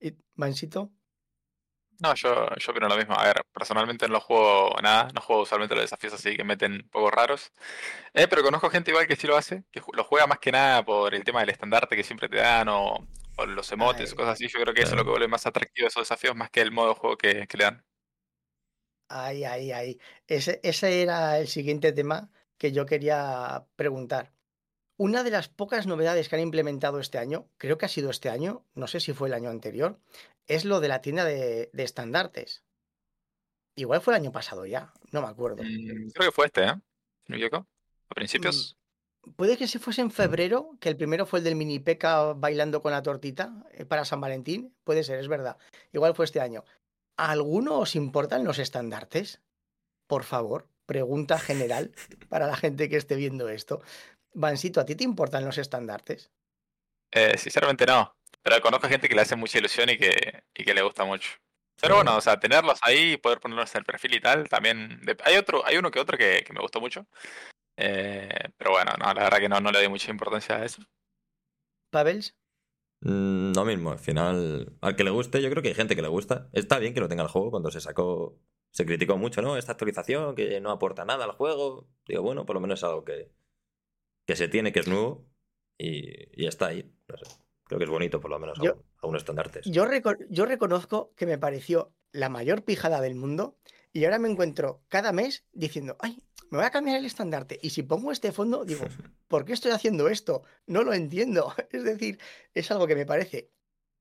¿Y Mansito? No, yo, yo opino lo mismo. A ver, personalmente no juego nada, no juego usualmente los desafíos así que meten poco raros. Eh, pero conozco gente igual que sí lo hace, que lo juega más que nada por el tema del estandarte que siempre te dan o, los emotes o cosas así. Yo creo que eso es lo que vuelve más atractivo esos desafíos más que el modo de juego que, que le dan. Ay, ay, ay. Ese, ese era el siguiente tema que yo quería preguntar. Una de las pocas novedades que han implementado este año, creo que ha sido este año, no sé si fue el año anterior, es lo de la tienda de, estandartes. Igual fue el año pasado ya, no me acuerdo. Mm, creo que fue este, ¿eh? ¿No ¿A principios? Mm, puede que si fuese en febrero, que el primero fue el del mini Peca bailando con la tortita eh, para San Valentín. Puede ser, es verdad. Igual fue este año. ¿A alguno os importan los estandartes? Por favor, pregunta general para la gente que esté viendo esto. Vansito, ¿a ti te importan los estandartes? Eh, sinceramente no. Pero conozco gente que le hace mucha ilusión y que, y que le gusta mucho. Pero bueno, o sea, tenerlos ahí y poder ponerlos en el perfil y tal, también. Hay otro, hay uno que otro que, me gustó mucho. Eh, pero bueno, no, la verdad que no, no le doy mucha importancia a eso. ¿Pavels? Mm, no mismo, al final, al que le guste, yo creo que hay gente que le gusta. Está bien que lo tenga el juego, cuando se sacó, se criticó mucho, ¿no? Esta actualización que no aporta nada al juego. Digo, bueno, por lo menos es algo que, que se tiene, que es nuevo y, ya está ahí. Creo que es bonito, por lo menos, a, un estandarte. Yo, yo reconozco que me pareció la mayor pijada del mundo y ahora me encuentro cada mes diciendo, ay, me voy a cambiar el estandarte. Y si pongo este fondo, digo, ¿por qué estoy haciendo esto? No lo entiendo. Es decir, es algo que me parece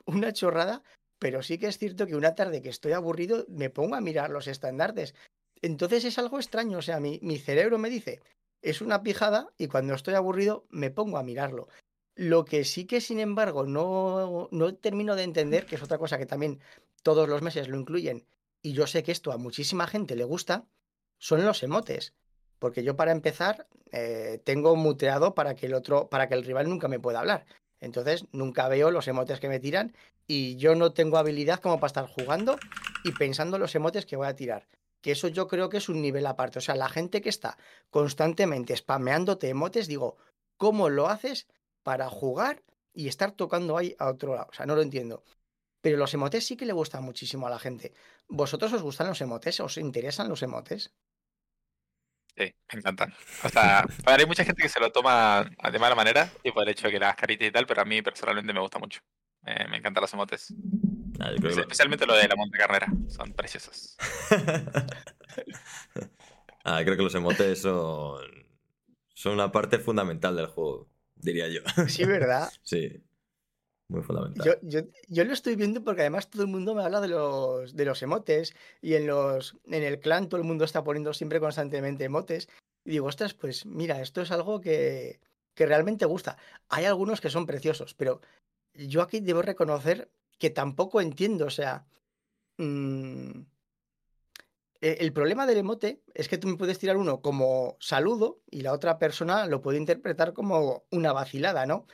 una chorrada, pero sí que es cierto que una tarde que estoy aburrido me pongo a mirar los estandartes. Entonces es algo extraño, o sea, mi, mi cerebro me dice, es una pijada y cuando estoy aburrido me pongo a mirarlo. Lo que sí que, sin embargo, no, no termino de entender, que es otra cosa que también todos los meses lo incluyen, y yo sé que esto a muchísima gente le gusta, son los emotes. Porque yo, para empezar, eh, tengo muteado para que el otro, para que el rival nunca me pueda hablar. Entonces, nunca veo los emotes que me tiran y yo no tengo habilidad como para estar jugando y pensando los emotes que voy a tirar que eso yo creo que es un nivel aparte. O sea, la gente que está constantemente spameándote emotes, digo, ¿cómo lo haces para jugar y estar tocando ahí a otro lado? O sea, no lo entiendo. Pero los emotes sí que le gustan muchísimo a la gente. ¿Vosotros os gustan los emotes? ¿Os interesan los emotes? Sí, me encantan. O sea, hay mucha gente que se lo toma de mala manera, tipo el hecho de que las caritas y tal, pero a mí personalmente me gusta mucho. me encantan los emotes. Ah, especialmente lo de la monta carrera, son preciosos. ah, creo que los emotes son, son una parte fundamental del juego, diría yo. Sí, ¿verdad? sí. Muy fundamental. Yo, yo, lo estoy viendo porque además todo el mundo me habla de los, de los emotes y en, los, en el clan todo el mundo está poniendo siempre constantemente emotes. Y digo, ostras, pues mira, esto es algo que, que realmente gusta. Hay algunos que son preciosos, pero yo aquí debo reconocer que tampoco entiendo, o sea, mm, e, el problema del emote es que tú me puedes tirar uno como saludo y la otra persona lo puede interpretar como una vacilada, ¿no?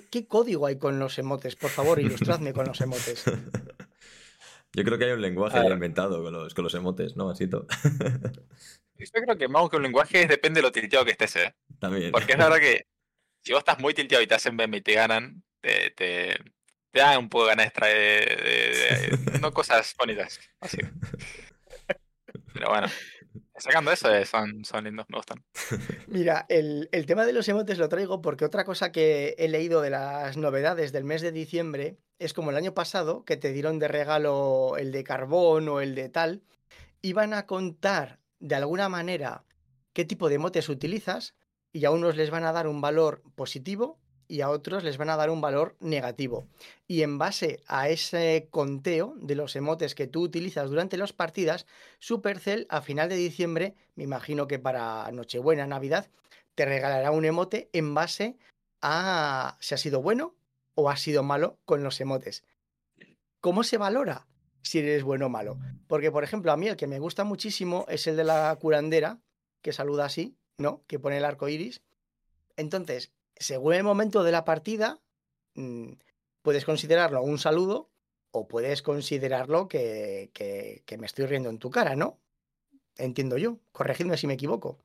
¿Qué, código hay con los emotes? Por favor, ilustradme con los emotes. Yo creo que hay un lenguaje inventado con los, con los emotes, ¿no, Masito? Yo creo que más que un lenguaje depende de lo tilteado que estés, ¿eh? También. Porque es verdad que si vos estás muy tilteado y te hacen BM y te ganan, te, te, dan un poco de ganas de, de, no cosas bonitas. Así. Pero bueno, sacando eso, eh, son, son lindos, me gustan. Mira, el, el, tema de los emotes lo traigo porque otra cosa que he leído de las novedades del mes de diciembre es como el año pasado, que te dieron de regalo el de carbón o el de tal, iban a contar de alguna manera qué tipo de emotes utilizas y a unos les van a dar un valor positivo y a otros les van a dar un valor negativo. Y en base a ese conteo de los emotes que tú utilizas durante las partidas, Supercell a final de diciembre, me imagino que para Nochebuena, Navidad, te regalará un emote en base a si ha sido bueno o ha sido malo con los emotes. ¿Cómo se valora si eres bueno o malo? Porque, por ejemplo, a mí el que me gusta muchísimo es el de la curandera, que saluda así, ¿no? Que pone el arco iris. Entonces, según el momento de la partida, mm, puedes considerarlo un saludo o puedes considerarlo que, que, me estoy riendo en tu cara, ¿no? Entiendo yo. Corregidme si me equivoco.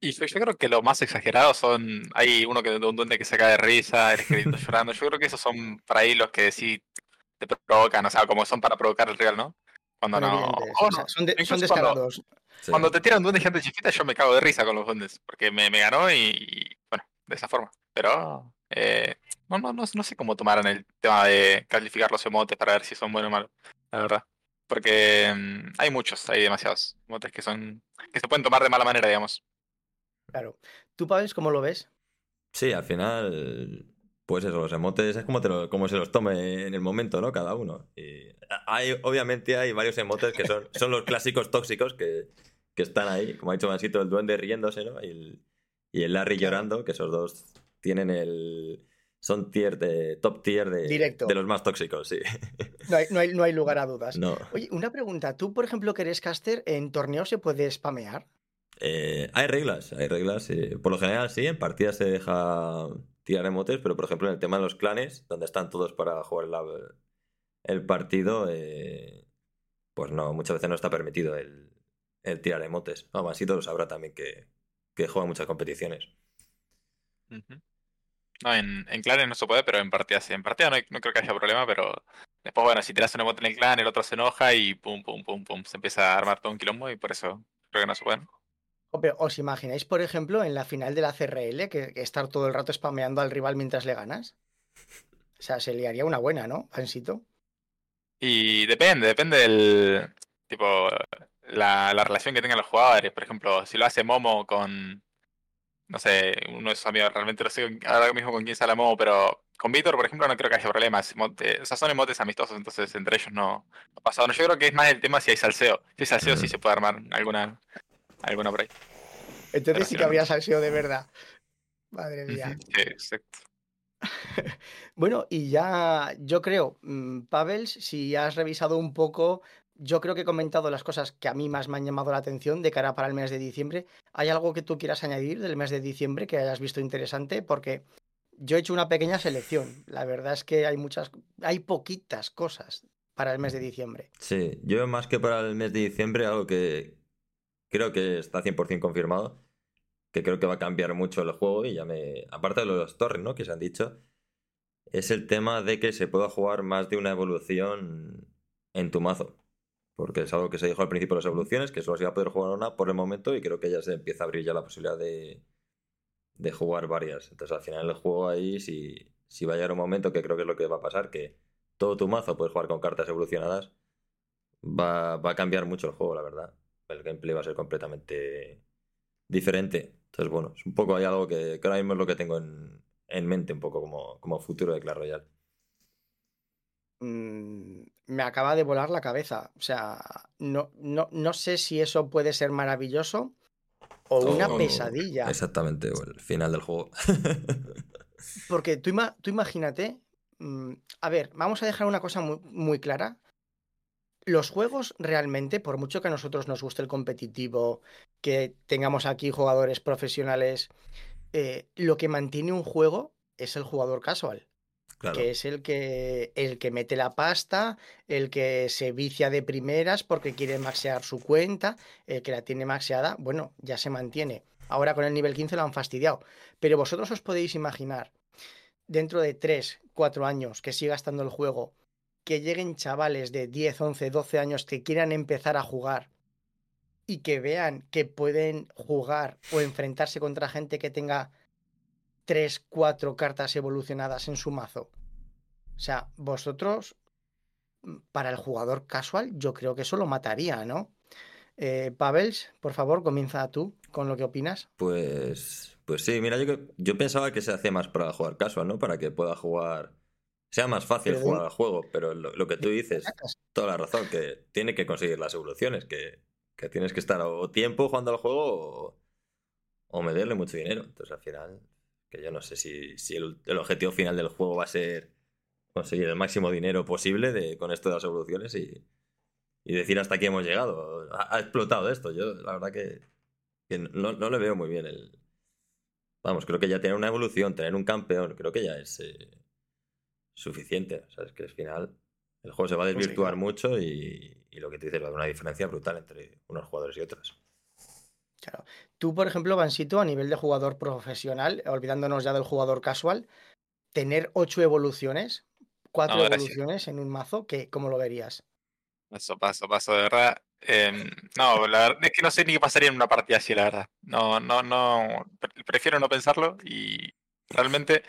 Y yo, creo que lo más exagerado son. Hay uno que un duende que se cae de risa, el esqueleto llorando. Yo creo que esos son para ahí los que sí te provocan, o sea, como son para provocar el real, ¿no? Cuando no. son, descarados. Cuando, te tiran duendes gente chiquita, yo me cago de risa con los duendes, porque me, me ganó y, bueno, de esa forma. Pero eh, no, no, no, no sé cómo tomaron el tema de calificar los emotes para ver si son buenos o malos, la verdad. Porque mm, hay muchos, hay demasiados emotes que son que se pueden tomar de mala manera, digamos. Claro. ¿Tú, Pablo, cómo lo ves? Sí, al final, pues eso, los emotes es como, te como se los tome en el momento, ¿no? Cada uno. Y hay, obviamente hay varios emotes que son, son los clásicos tóxicos que, que están ahí, como ha dicho Mansito, el duende riéndose, ¿no? Y el, y el Larry llorando, que esos dos tienen el... Son tier de top tier de, de los más tóxicos, sí. No hay, no, hay, no hay lugar a dudas. No. Oye, una pregunta. ¿Tú, por ejemplo, que eres caster, en torneo se puede spamear? Eh, hay reglas, hay reglas. Por lo general, sí, en partidas se deja tirar emotes, pero por ejemplo, en el tema de los clanes, donde están todos para jugar el partido, eh, pues no, muchas veces no está permitido el, el tirar emotes. Vamos, así todos sabrá también que, que juega muchas competiciones. No, en, en clanes no se puede, pero en partidas sí. En partidas no, creo que haya problema, pero después, bueno, si tiras un emote en el clan, el otro se enoja y pum, pum, pum, pum, se empieza a armar todo un quilombo y por eso creo que no se pueden. ¿Os imagináis, por ejemplo, en la final de la CRL, que, estar todo el rato spameando al rival mientras le ganas? O sea, se liaría una buena, ¿no, Pansito? Y depende, depende del. Tipo, la, la, relación que tengan los jugadores. Por ejemplo, si lo hace Momo con, no sé, uno de sus amigos, realmente no sé ahora mismo con quién sale Momo, pero con Víctor, por ejemplo, no creo que haya problemas. o sea, son emotes amistosos, entonces entre ellos no, ha pasado. No, yo creo que es más el tema si hay salseo. Si hay salseo, sí se puede armar alguna, alguna por ahí. Entonces sí que habría salseo de verdad. Madre mía. Sí, exacto. bueno, y ya yo creo, mm, Pavel, si has revisado un poco yo creo que he comentado las cosas que a mí más me han llamado la atención de cara para el mes de diciembre. ¿Hay algo que tú quieras añadir del mes de diciembre que hayas visto interesante? Porque yo he hecho una pequeña selección. La verdad es que hay muchas, hay poquitas cosas para el mes de diciembre. Sí, yo más que para el mes de diciembre, algo que creo que está 100% confirmado, que creo que va a cambiar mucho el juego y ya me... Aparte de los torres, ¿no? Que se han dicho, es el tema de que se pueda jugar más de una evolución en tu mazo porque es algo que se dijo al principio de las evoluciones, que solo se iba a poder jugar una por el momento y creo que ya se empieza a abrir ya la posibilidad de, de jugar varias. Entonces al final el juego ahí, si, si va a llegar un momento que creo que es lo que va a pasar, que todo tu mazo puedes jugar con cartas evolucionadas, va, va a cambiar mucho el juego, la verdad. El gameplay va a ser completamente diferente. Entonces, bueno, es un poco hay algo que, ahora mismo es lo que tengo en, en mente, un poco como, como futuro de Clash Royale. Mm, me acaba de volar la cabeza. O sea, no, no, no sé si eso puede ser maravilloso o una pesadilla. Exactamente, o el final del juego. Porque tú, ima- tú imagínate, mm, a ver, vamos a dejar una cosa muy, muy clara. Los juegos realmente, por mucho que a nosotros nos guste el competitivo, que tengamos aquí jugadores profesionales, eh, lo que mantiene un juego es el jugador casual, Que es el que, el que mete la pasta, el que se vicia de primeras porque quiere maxear su cuenta, el que la tiene maxeada, bueno, ya se mantiene. Ahora con el nivel 15 lo han fastidiado. Pero vosotros os podéis imaginar, dentro de 3, 4 años que siga estando el juego, que lleguen chavales de 10, 11, 12 años que quieran empezar a jugar y que vean que pueden jugar o enfrentarse contra gente que tenga 3, 4 cartas evolucionadas en su mazo. O sea, vosotros, mm, para el jugador casual, yo creo que eso lo mataría, ¿no? Eh, Pavels, por favor, comienza tú con lo que opinas. Pues, pues sí, mira, yo, yo pensaba que se hacía más para jugar casual, ¿no? Para que pueda jugar, sea más fácil Pero- jugar al juego, pero lo, lo que tú dices, toda la razón, que tiene que conseguir las evoluciones, que, que tienes que estar o tiempo jugando al juego o, o meterle mucho dinero. Entonces al final, que yo no sé si, si el, el objetivo final del juego va a ser conseguir el máximo dinero posible de, con esto de las evoluciones y, y decir hasta aquí hemos llegado. Ha, ha explotado esto. Yo la verdad que, que no, no le veo muy bien el... Vamos, creo que ya tener una evolución, tener un campeón, creo que ya es eh, suficiente. O sea, es que al final el juego se va a Pues sí, desvirtuar claro. mucho y, y lo que te dices, va a haber una diferencia brutal entre unos jugadores y otros. Claro. Tú, por ejemplo, Vansito, a nivel de jugador profesional, olvidándonos ya del jugador casual, tener ocho evoluciones, cuatro No, evoluciones en un mazo, que, ¿cómo lo verías? Paso, paso, paso, de verdad. Em, no, la verdad es que no sé ni qué pasaría en una partida así, la verdad. No, no, no. pre- Prefiero no pensarlo y realmente.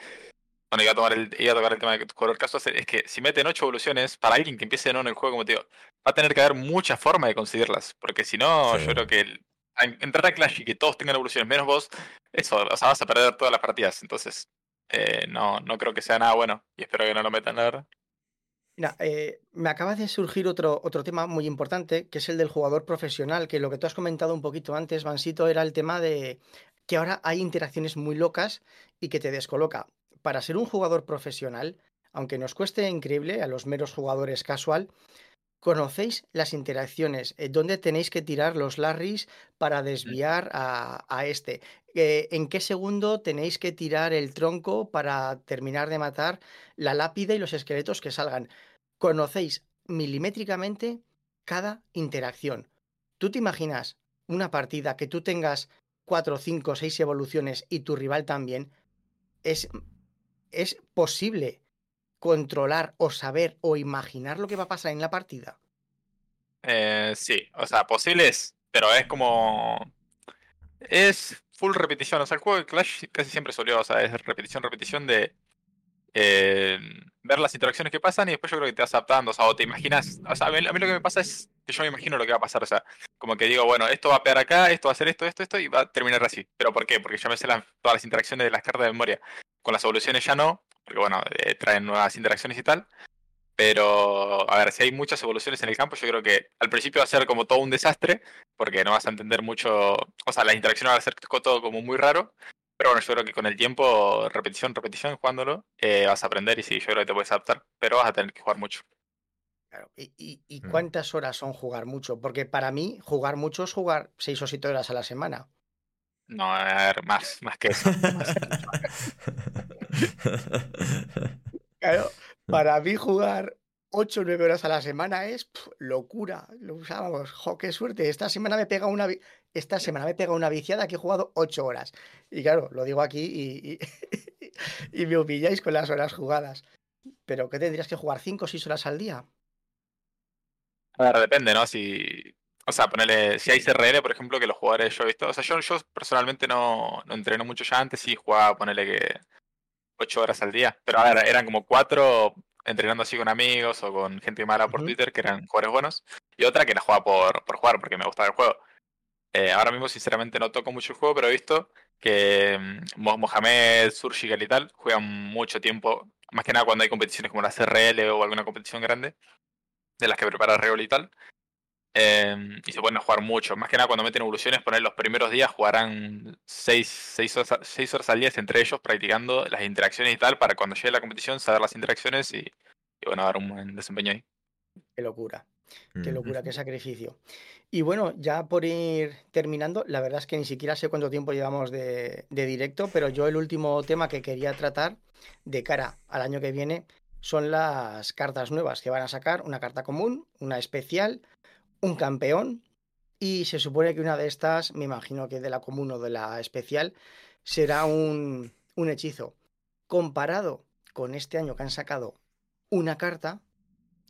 Bueno, iba a, tomar el, iba a tocar el tema de color caso. Es que si meten ocho evoluciones, para alguien que empiece nuevo en el juego, como te digo, va a tener que haber mucha forma de conseguirlas. Porque si no, Sí. yo creo que el- a- entrar a Clash y que todos tengan evoluciones menos vos, eso, o sea, vas a perder todas las partidas. Entonces, eh, no, no creo que sea nada bueno. Y espero que no lo metan, la verdad. Eh, me acaba de surgir otro, otro tema muy importante, que es el del jugador profesional, que lo que tú has comentado un poquito antes, Vansito, era el tema de que ahora hay interacciones muy locas y que te descoloca. Para ser un jugador profesional, aunque nos cueste increíble a los meros jugadores casual, ¿conocéis las interacciones? Eh, ¿Dónde tenéis que tirar los Larrys para desviar a, a este? Eh, ¿En qué segundo tenéis que tirar el tronco para terminar de matar la lápida y los esqueletos que salgan? Conocéis milimétricamente cada interacción. ¿Tú te imaginas una partida que tú tengas 4, 5, 6 evoluciones y tu rival también? Es, es posible controlar o saber o imaginar lo que va a pasar en la partida. Eh, sí, o sea, posible es, pero es como. Es full repetición. O sea, el juego de Clash casi siempre solió, o sea, es repetición, repetición de eh, ver las interacciones que pasan y después yo creo que te vas adaptando, o sea, o te imaginas. O sea, a mí, lo que me pasa es que yo me imagino lo que va a pasar, o sea, como que digo, bueno, esto va a pegar acá, esto va a hacer esto, esto, esto, y va a terminar así. ¿Pero por qué? Porque ya me sé todas las interacciones de las cartas de memoria. Con las evoluciones ya no, porque bueno, eh, traen nuevas interacciones y tal. Pero, a ver, si hay muchas evoluciones en el campo, yo creo que al principio va a ser como todo un desastre, porque no vas a entender mucho, o sea, las interacciones van a ser todo como muy raro, pero bueno, yo creo que con el tiempo, repetición, repetición, jugándolo, eh, vas a aprender y sí, yo creo que te puedes adaptar, pero vas a tener que jugar mucho. Claro, ¿Y, y- y Mm. cuántas horas son jugar mucho? Porque para mí, jugar mucho es jugar 6 o 7 horas a la semana. No, a ver, más, más que eso. más. Claro, para mí jugar 8 o 9 horas a la semana es locura. Lo usábamos. Jo, qué suerte. Esta semana me pega una esta semana me pega una viciada que he jugado 8 horas. Y claro, lo digo aquí y, y, y me humilláis con las horas jugadas. Pero ¿qué tendrías que jugar 5 o 6 horas al día? A ver, depende, ¿no? Si, o sea, ponerle, si hay CRL, por ejemplo, que los jugadores yo he visto, o sea, yo, yo personalmente no, no entreno mucho ya antes, sí jugaba, ponerle que 8 horas al día, pero a ver, eran como 4 entrenando así con amigos o con gente mala por. Twitter, que eran jugadores buenos, y otra que la jugaba por, por jugar, porque me gustaba el juego. Eh, ahora mismo, sinceramente, no toco mucho el juego, pero he visto que mm, Mo- Mohamed, Surgical y tal juegan mucho tiempo, más que nada cuando hay competiciones como la CRL o alguna competición grande, de las que prepara Reol y tal. Em, y se pueden jugar mucho. Más que nada cuando meten evoluciones, poner los primeros días jugarán 6 horas, seis horas al día entre ellos practicando las interacciones y tal para cuando llegue la competición saber las interacciones y, y bueno, dar un buen desempeño ahí. Qué locura. Qué locura, qué sacrificio. Y bueno, ya por ir terminando, la verdad es que ni siquiera sé cuánto tiempo llevamos de, de, directo, pero yo el último tema que quería tratar de cara al año que viene son las cartas nuevas que van a sacar, una carta común, una especial, un campeón y se supone que una de estas, me imagino que de la común o de la especial, será un, un hechizo. Comparado con este año que han sacado una carta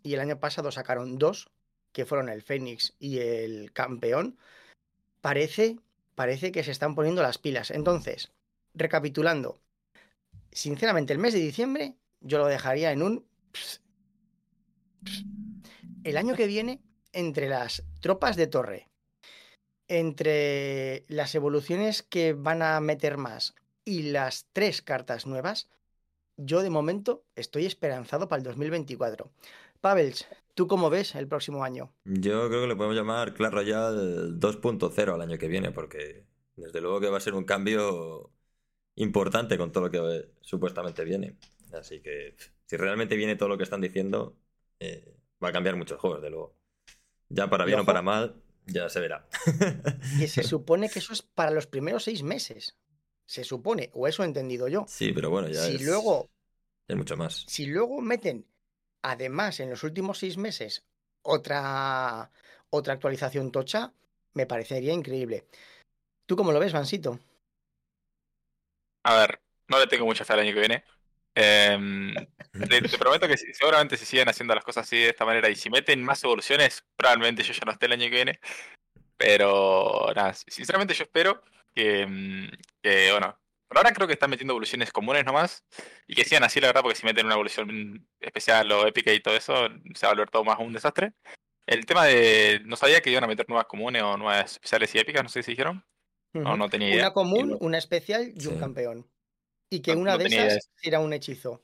y el año pasado sacaron dos, que fueron el Fénix y el campeón, parece, parece que se están poniendo las pilas. Entonces, recapitulando, sinceramente el mes de diciembre yo lo dejaría en un... El año que viene entre las tropas de torre, entre las evoluciones que van a meter más y las tres cartas nuevas, yo de momento estoy esperanzado para el 2024. Pavels, ¿tú cómo ves el próximo año? Yo creo que le podemos llamar Clash Royale 2.0 al año que viene, porque desde luego que va a ser un cambio importante con todo lo que supuestamente viene. Así que si realmente viene todo lo que están diciendo, eh, va a cambiar muchos juegos, de luego. Ya para bien o para mal, ya se verá. Que se supone que eso es para los primeros seis meses. Se supone, o eso he entendido yo. Sí, pero bueno, ya si luego es mucho más. Si luego meten, además, en los últimos seis meses, otra, otra actualización tocha, me parecería increíble. ¿Tú cómo lo ves, Vansito? A ver, no le tengo mucha fe al año que viene. Em, te, prometo que seguramente si siguen haciendo las cosas así de esta manera y si meten más evoluciones, probablemente yo ya no esté el año que viene. Pero nada, sinceramente yo espero que, mm, que, bueno, por ahora creo que están metiendo evoluciones comunes nomás y que sigan así, la verdad, porque si meten una evolución especial o épica y todo eso, se va a volver todo más un desastre. El tema de. No sabía que iban a meter nuevas comunes o nuevas especiales y épicas, no sé si dijeron. No, no tenía idea. Una común, una especial y un campeón. Y que una de esas era un hechizo.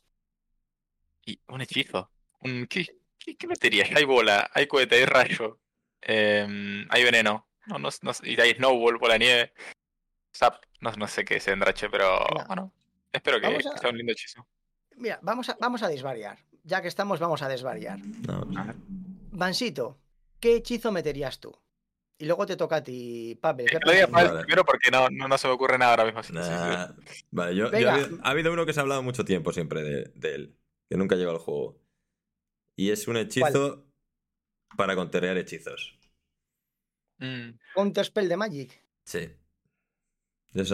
¿Y un hechizo? ¿Qué, qué, meterías? Hay bola, hay cohete, hay rayo, em, hay veneno. No, no, no, y hay snowball, bola nieve. Zap, no, no sé qué es Endrache, pero bueno, espero que, sea un lindo hechizo. Mira, vamos a, vamos a desvariar. Ya que estamos, vamos a desvariar. No. Vansito, ¿qué hechizo meterías tú? Y luego te toca a ti, Pavel. primero porque no, no, se me ocurre nada ahora mismo. Vale, yo, ha, habido, uno que se ha hablado mucho tiempo siempre de, él, que nunca llegó al juego. Y es un hechizo para conterear hechizos. Mm. Counterspell de Magic. Sí.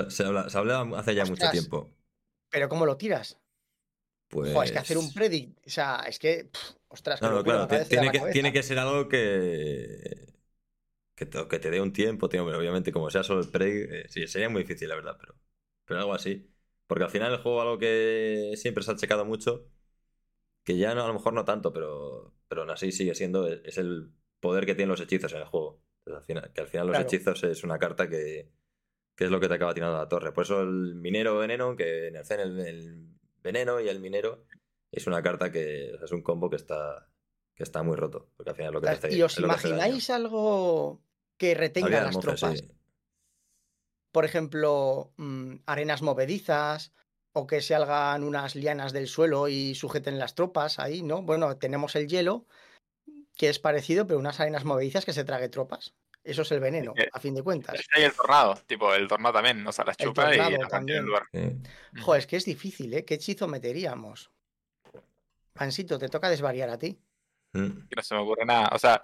se, habla, se hablaba hace ya mucho tiempo. ¿Pero cómo lo tiras? Pues. es que hacer un pues predict. O sea, es que. ostras, no, claro, tiene que, tiene que ser algo que que te, que te dé un tiempo, tío, pero obviamente como sea solo el prey, eh, sí, sería muy difícil, la verdad, pero, pero algo así. Porque al final el juego algo que siempre se ha checado mucho, que ya no, a lo mejor no tanto, pero, pero aún así sigue siendo, es el poder que tienen los hechizos en el juego. que al final los hechizos es una carta que, que, es lo que te acaba tirando a la torre. Por eso el minero veneno, que en el, el veneno y el minero es una carta que es un combo que está, que está muy roto. Porque al final lo que ¿Y os imagináis algo que retenga las tropas? Por ejemplo, mm, arenas movedizas o que se hagan unas lianas del suelo y sujeten las tropas ahí, ¿no? Bueno, tenemos el hielo, que es parecido, pero unas arenas movedizas que se trague tropas. Eso es el veneno, a fin de cuentas. Hay el tornado, tipo, el tornado también, o sea, las chupa y también. lugar. Joder, es que es difícil, ¿eh? ¿Qué hechizo meteríamos? Pansito, te toca desvariar a ti. Mm. Que no se me ocurre nada. O sea,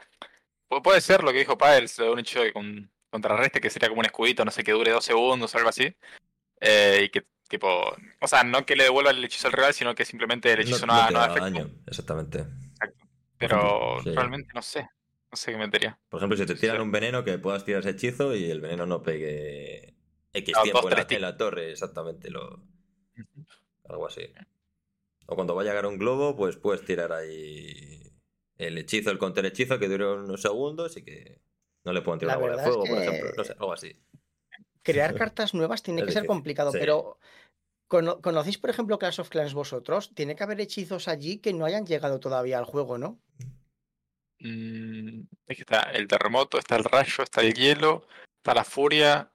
puede ser lo que dijo Paels, un hecho que con, contrarreste que sería como un escudito, no sé, que dure dos segundos o algo así. Eh, y que, tipo, o sea, no que le devuelva el hechizo al rival, sino que simplemente el hechizo no, no, no, daño. Exactamente. Exacto. Pero realmente no sé. No sé qué metería. Por ejemplo, si te tiran un veneno, que puedas tirar ese hechizo y el veneno no pegue X tiempo en, la, torre, exactamente. Lo... Algo así. O cuando vaya a llegar un globo, pues puedes tirar ahí el hechizo, el counter hechizo que dure unos segundos y que no le puedan tirar una bola de fuego, por ejemplo. No sé, algo así. Crear cartas nuevas tiene que ser complicado, pero ¿conocéis, por ejemplo, Clash of Clans vosotros? Tiene que haber hechizos allí que no hayan llegado todavía al juego, ¿no? Mm, aquí está el terremoto, está el rayo, está el hielo, está la furia.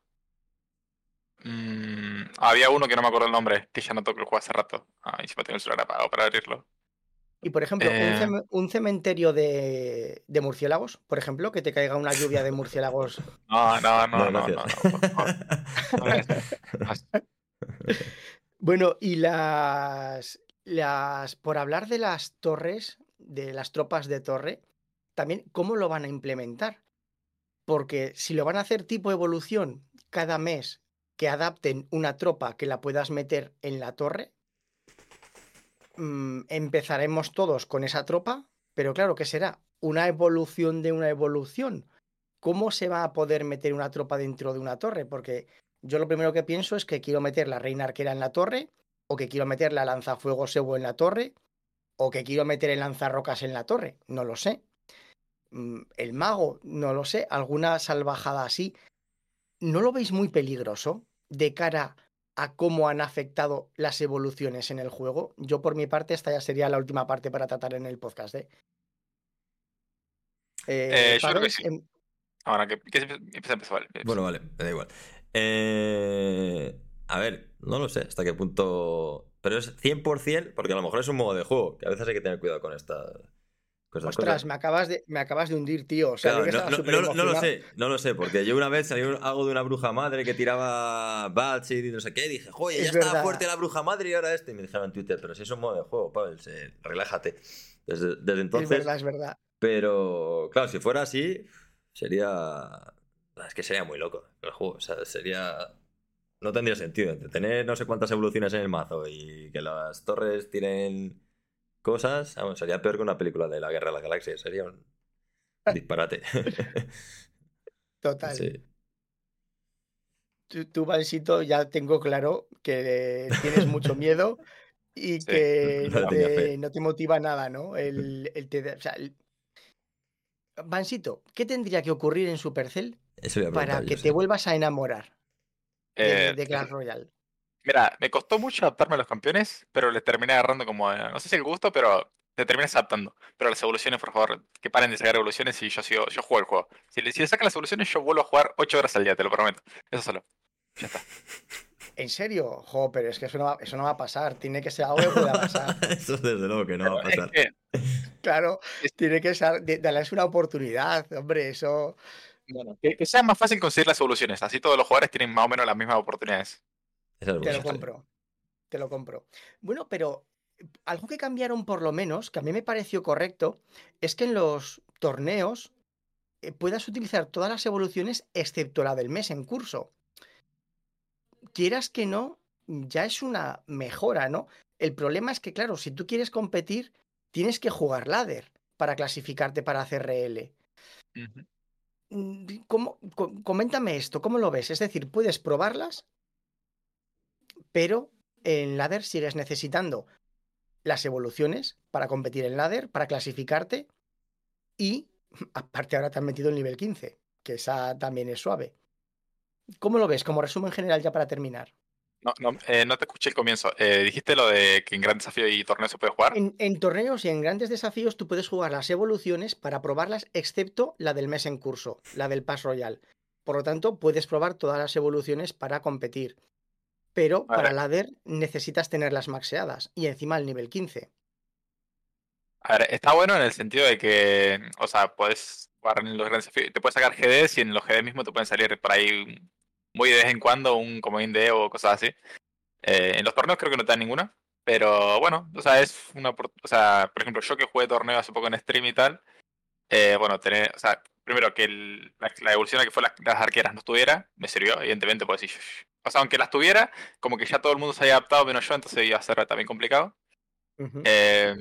Mm, había uno que no me acuerdo el nombre, que ya no toco el juego hace rato. Ah, y me tengo el celular apagado para abrirlo. Y por ejemplo, un, Eh. cem- un cementerio de, de murciélagos, por ejemplo, que te caiga una lluvia de murciélagos. No, no, no, no, no, no. No. Bueno, y las, las, por hablar de las torres, de las tropas de torre, también, ¿cómo lo van a implementar? Porque si lo van a hacer tipo evolución cada mes que adapten una tropa que la puedas meter en la torre, mm, empezaremos todos con esa tropa, pero claro, ¿qué será? Una evolución de una evolución. ¿Cómo se va a poder meter una tropa dentro de una torre? Porque yo lo primero que pienso es que quiero meter la reina arquera en la torre, o que quiero meter la lanzafuegos Evo en la torre, o que quiero meter el lanzarrocas en la torre, no lo sé. Mm, El mago, no lo sé, alguna salvajada así. ¿No lo veis muy peligroso de cara a cómo han afectado las evoluciones en el juego? Yo por mi parte, esta ya sería la última parte para tratar en el podcast. ¿eh? Eh, yo creo que sí. em- Ahora que, que empieza, empieza, vale. Bueno, vale, me da igual. Eh, a ver, no lo sé hasta qué punto. Pero es 100%, porque a lo mejor es un modo de juego, que a veces hay que tener cuidado con estas Ostras, cosas. me acabas, de, me acabas de hundir, tío. O sea, Claro, yo que no, lo sé, no lo sé, porque yo una vez salió algo de una bruja madre que tiraba bats y no sé qué, y dije, joder, ya Es estaba verdad. fuerte la bruja madre y ahora este. Y me dijeron en Twitter, pero si es un modo de juego, Pavel, se- relájate. Desde, desde Es entonces, verdad, es verdad. pero claro, si fuera así, sería. Es que sería muy loco el juego. O sea, sería. No tendría sentido. Tener no sé cuántas evoluciones en el mazo y que las torres tiren cosas, vamos, sería peor que una película de la Guerra de las Galaxias. Sería un disparate. Total. Sí. Tú, tú, Vansito, ya tengo claro que tienes mucho miedo y Sí, que no te, fe. no te motiva nada, ¿no? El, el te- o sea, el- Vansito, ¿qué tendría que ocurrir en Supercell para que sí. te vuelvas a enamorar de, Eh, de Clash Royale? Mira, me costó mucho adaptarme a los campeones, pero le terminé agarrando como, eh, no sé si el gusto, pero te terminas adaptando. Pero las evoluciones, por favor, que paren de sacar evoluciones y yo sigo, yo juego el juego. Si le, si le sacan las evoluciones, yo vuelvo a jugar 8 horas al día, te lo prometo. Eso solo. Ya está. ¿En serio? Jo, pero es que eso no, va, eso no va a pasar. Tiene que ser algo que pueda pasar. Eso desde luego que no va a Es pasar. que, Claro, tiene que ser. Darles una oportunidad, hombre, eso. bueno, que, que sea más fácil conseguir las evoluciones. Así todos los jugadores tienen más o menos las mismas oportunidades. Te lo compro. Te lo compro. Bueno, pero algo que cambiaron por lo menos, que a mí me pareció correcto, es que en los torneos eh, puedas utilizar todas las evoluciones excepto la del mes en curso. Quieras que no, ya es una mejora, ¿no? El problema es que, claro, si tú quieres competir, tienes que jugar ladder para clasificarte para CRL. Mm, ¿Cómo, co- coméntame esto, ¿cómo lo ves? Es decir, puedes probarlas, pero en ladder sigues necesitando las evoluciones para competir en ladder, para clasificarte y aparte ahora te han metido el nivel 15, que esa también es suave. ¿Cómo lo ves? Como resumen general ya para terminar. No, no, eh, no te escuché el comienzo. Eh, dijiste lo de que en Gran Desafío y Torneo se puede jugar. En, en torneos y en grandes desafíos tú puedes jugar las evoluciones para probarlas, excepto la del mes en curso, la del Pass Royal. Por lo tanto, puedes probar todas las evoluciones para competir. Pero para ladder necesitas tenerlas maxeadas y encima el nivel 15. A ver, está bueno en el sentido de que, o sea, puedes jugar en los grandes desafíos, te puedes sacar GDs y en los GD mismo te pueden salir por ahí muy de vez en cuando un comodín de o cosas así. Eh, en los torneos creo que no te dan ninguna, pero bueno, o sea, es una, o sea, por ejemplo, yo que jugué torneo hace poco en stream y tal, eh, bueno, tener, o sea, primero que el- la, la evolución a que fue las, las arqueras no estuviera, me sirvió, evidentemente, pues sí, o sea, aunque las tuviera, como que ya todo el mundo se había adaptado menos yo, entonces iba a ser también complicado. Eh,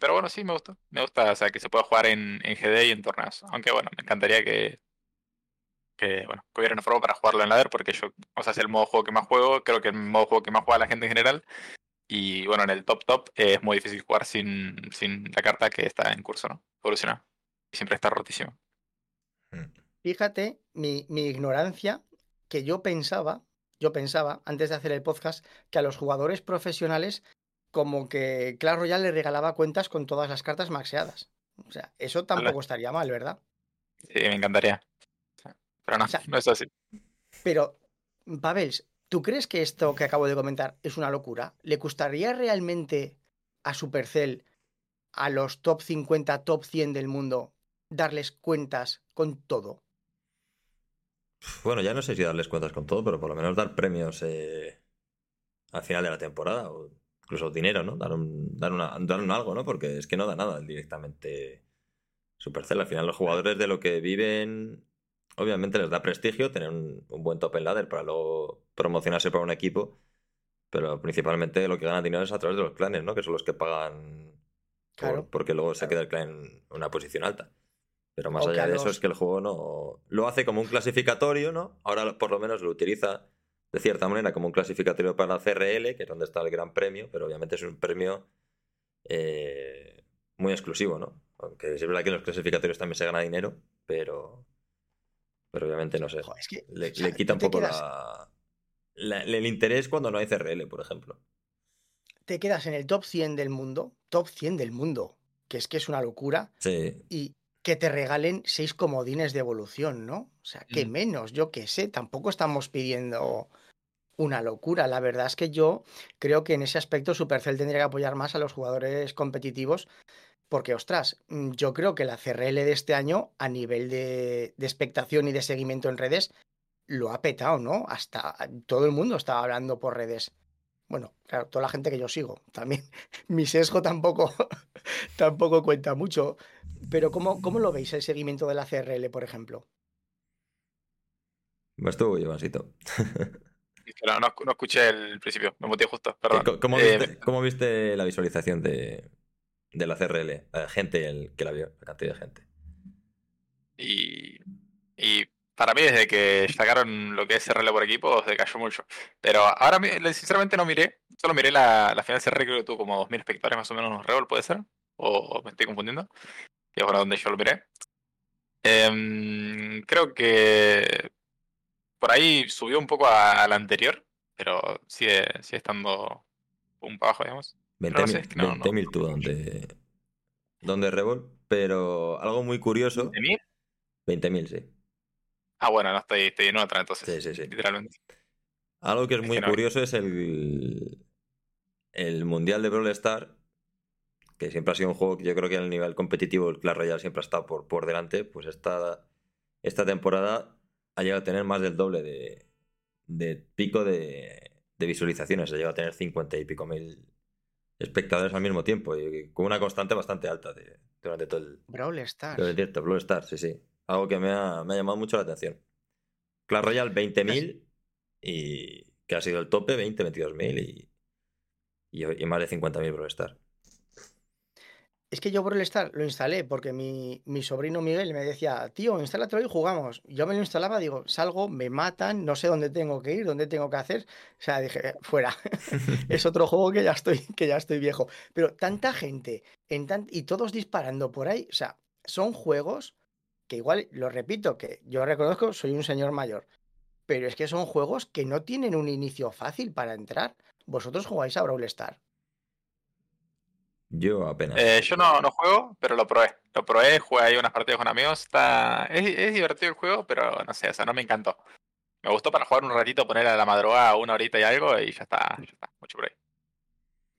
pero bueno, sí, me gusta. Me gusta, o sea, que se pueda jugar en, en GD y en torneos. Aunque bueno, me encantaría que, que, bueno, que hubiera una forma para jugarlo en ladder, porque yo, o sea, es el modo juego que más juego, creo que el modo juego que más juega la gente en general. Y bueno, en el top top eh, es muy difícil jugar sin, sin la carta que está en curso, ¿no? Evolucionar. Y siempre está rotísimo. Fíjate mi, mi ignorancia, que yo pensaba, yo pensaba, antes de hacer el podcast, que a los jugadores profesionales como que Clash Royale le regalaba cuentas con todas las cartas maxeadas. O sea, eso tampoco estaría mal, ¿verdad? Sí, me encantaría. Pero no, O sea, no es así. Pero, Pavels, ¿tú crees que esto que acabo de comentar es una locura? ¿Le gustaría realmente a Supercell, a los top 50, top 100 del mundo, darles cuentas con todo? Bueno, ya no sé si darles cuentas con todo, pero por lo menos dar premios eh, al final de la temporada. O incluso dinero, ¿no? Dar un, dar, una, dar un algo, ¿no? Porque es que no da nada directamente Supercell. Al final los jugadores de lo que viven, obviamente les da prestigio tener un, un buen top en ladder para luego promocionarse para un equipo. Pero principalmente lo que ganan dinero es a través de los clanes, ¿no? Que son los que pagan por- porque luego se queda el clan en una posición alta. Pero más O allá de eso es que el juego no lo hace como un clasificatorio, ¿no? Ahora por lo menos lo utiliza de cierta manera como un clasificatorio para la CRL, que es donde está el gran premio, pero obviamente es un premio eh, muy exclusivo, ¿no? Aunque es verdad que en los clasificatorios también se gana dinero, pero, pero obviamente no sé. Jo, es que, Le, o sea, le quita un poco quedas- la, la- el interés cuando no hay CRL, por ejemplo. te quedas en el top 100 del mundo, top 100 del mundo, que es que es una locura, Sí, y que te regalen seis comodines de evolución, ¿no? O sea, que Mm. menos, yo qué sé, tampoco estamos pidiendo una locura. La verdad es que yo creo que en ese aspecto Supercell tendría que apoyar más a los jugadores competitivos, porque, ostras, mm, yo creo que la CRL de este año, a nivel de, de expectación y de seguimiento en redes, lo ha petado, ¿no? Hasta todo el mundo estaba hablando por redes. Bueno, claro, toda la gente que yo sigo. También mi sesgo tampoco, tampoco cuenta mucho. Pero ¿cómo, ¿cómo lo veis el seguimiento de la CRL, por ejemplo? estuvo Ivansito. Pero no, no escuché el principio, me moté justo, perdón. ¿Cómo, cómo Eh, viste, cómo viste la visualización de, de la CRL? La gente el que la vio, la cantidad de gente. Y, y para mí, desde que sacaron lo que es CRL por equipo, se cayó mucho. Pero ahora, sinceramente, no miré. Solo miré la, la final CRL, creo que tuvo como 2.000 espectadores más o menos en Revolt, ¿puede ser? ¿O me estoy confundiendo? Que es bueno donde yo lo miré. Em, creo que por ahí subió un poco a, la anterior, pero sigue, sigue estando un para abajo, digamos. Pero no sé, 20.000 no- no- 20.000 tuvo donde, donde Revol, pero algo muy curioso. ¿De mí? 20.000, sí. Ah, bueno, no estoy, estoy en otra, entonces, Sí, sí, sí. literalmente. Algo que es Es muy que no- curioso es el, el Mundial de Brawl Star, que siempre ha sido un juego que yo creo que a nivel competitivo el Clash Royale siempre ha estado por, por delante, pues esta, esta temporada ha llegado a tener más del doble de, de pico de, de visualizaciones, ha llegado a tener 50 y pico mil espectadores al mismo tiempo y con una constante bastante alta de- durante todo el, Brawl Stars. todo el directo. Brawl Stars, sí, sí. Algo que me ha, me ha llamado mucho la atención. Clash Royale 20.000 y que ha sido el tope, 20, 22.000 y, y, y más de 50.000 Brawl Stars. Es que yo Brawl Stars lo instalé porque mi, mi sobrino Miguel me decía, tío, instálatelo y jugamos. Yo me lo instalaba, digo, salgo, me matan, no sé dónde tengo que ir, dónde tengo que hacer. O sea, dije, "Eh, fuera. es otro juego que ya estoy, que ya estoy viejo. Pero tanta gente en tan- y todos disparando por ahí, o sea, son juegos que igual, lo repito, que yo reconozco, soy un señor mayor, pero es que son juegos que no tienen un inicio fácil para entrar. Vosotros jugáis a Brawl Stars. Yo apenas. Eh, yo no, no juego, pero lo probé. Lo probé, jugué ahí unas partidas con amigos. Está... Es, es divertido el juego, pero no sé, o sea, no me encantó. Me gustó para jugar un ratito, poner a la madrugada una horita y algo, y ya está, ya está, mucho por ahí.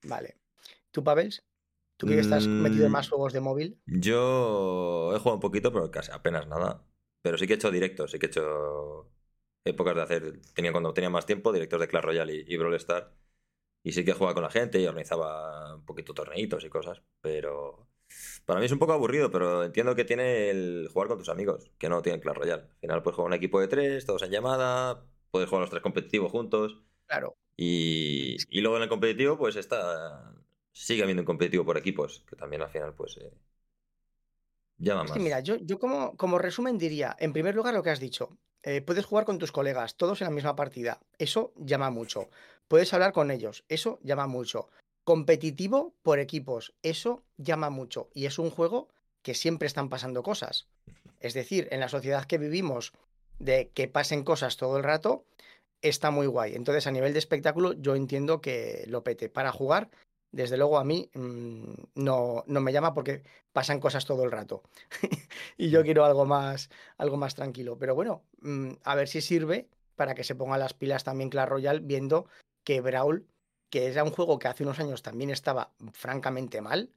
Vale. ¿Tú, Pavels? ¿Tú que estás metido en más Mm. juegos de móvil? Yo he jugado un poquito, pero casi apenas nada. Pero sí que he hecho directos, sí que he hecho épocas de hacer. Tenía cuando tenía más tiempo, directos de Clash Royale y, y Brawl Stars. Y sí que jugaba con la gente y organizaba un poquito torneitos y cosas. Pero para mí es un poco aburrido, pero entiendo que tiene el jugar con tus amigos, que no tienen Clash Royale. Al final puedes jugar un equipo de tres, todos en llamada, puedes jugar los tres competitivos juntos. Claro. Y, y luego en el competitivo, pues está. Sigue habiendo un competitivo por equipos, que también al final, pues. eh, llama Es más. que mira, yo, yo como, como resumen diría, en primer lugar lo que has dicho, eh, puedes jugar con tus colegas, todos en la misma partida, eso llama mucho. Puedes hablar con ellos, eso llama mucho. Competitivo por equipos, eso llama mucho. Y es un juego que siempre están pasando cosas. Es decir, en la sociedad que vivimos, de que pasen cosas todo el rato, está muy guay. Entonces, a nivel de espectáculo, yo entiendo que lo pete. Para jugar, desde luego a mí mm, no, no, me llama porque pasan cosas todo el rato. y yo mm. quiero algo más, algo más tranquilo. Pero bueno, mm, a ver si sirve para que se pongan las pilas también Clash Royale, viendo que Brawl, que era un juego que hace unos años también estaba francamente mal,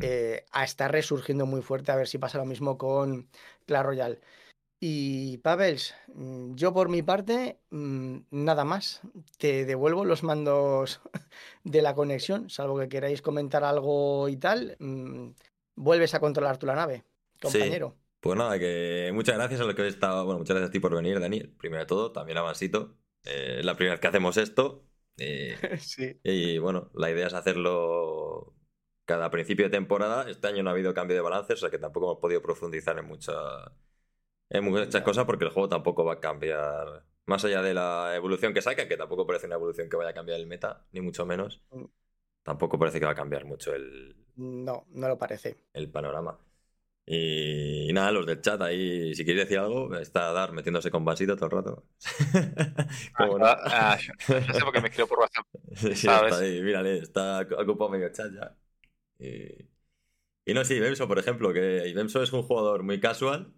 eh, a estar resurgiendo muy fuerte, a ver si pasa lo mismo con Clash Royale. Y Pavels, mm, yo por mi parte, mm, nada más. Te devuelvo los mandos de la conexión, salvo que queráis comentar algo y tal. Mm, vuelves a controlar tu la nave, compañero. Pues nada, que muchas gracias a los que he estado. Bueno, muchas gracias a ti por venir, Daniel. Primero de todo, también a Mansito. Eh, es la primera vez que hacemos esto. Eh, sí. Y bueno, la idea es hacerlo cada principio de temporada. Este año no ha habido cambio de balance, o sea que tampoco hemos podido profundizar en mucha en muchas cosas porque el juego tampoco va a cambiar. Más allá de la evolución que saca, que tampoco parece una evolución que vaya a cambiar el meta, ni mucho menos. Mm. Tampoco parece que va a cambiar mucho el. No, no lo parece. El panorama. Y, nada, los del chat ahí, si queréis decir algo, está Dar metiéndose con vasito todo el rato. Como no? ah, yo, sé por qué me escribo por WhatsApp. sí, está ahí, mírale, está ocupado medio chat ya. Y, y no, sí, Bemso, por ejemplo, que Bemso es un jugador muy casual,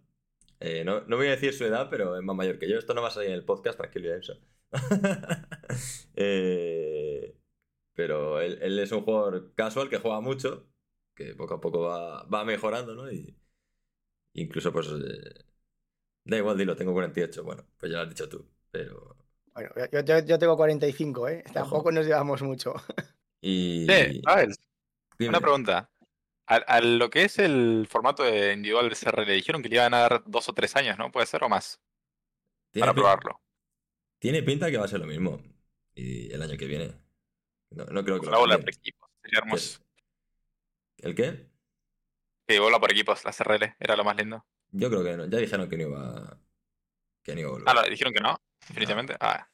eh, no, voy a decir su edad, pero es más mayor que yo. Esto no va a salir en el podcast, tranquilo, eso. eh, pero él, es un jugador casual que juega mucho, que poco a poco va, mejorando, ¿no? Y incluso, pues. Eh, da igual, dilo, tengo 48. Bueno, pues ya lo has dicho tú, pero. Bueno, yo, tengo 45, ¿eh? Tampoco nos llevamos mucho. y. a ver, una pregunta. A, lo que es el formato de individual de CR le dijeron que le iban a dar dos o tres años, ¿no? ¿Puede ser o más? Para probarlo. Tiene pinta que va a ser lo mismo. Y el año que viene. No, creo que La bola por equipos. Sería hermoso. ¿El qué? Sí, bola por equipos, la CRL. Era lo más lindo. Yo creo que no. Ya dijeron que no iba, que no iba a volver. Ah, dijeron que no, definitivamente. Ah.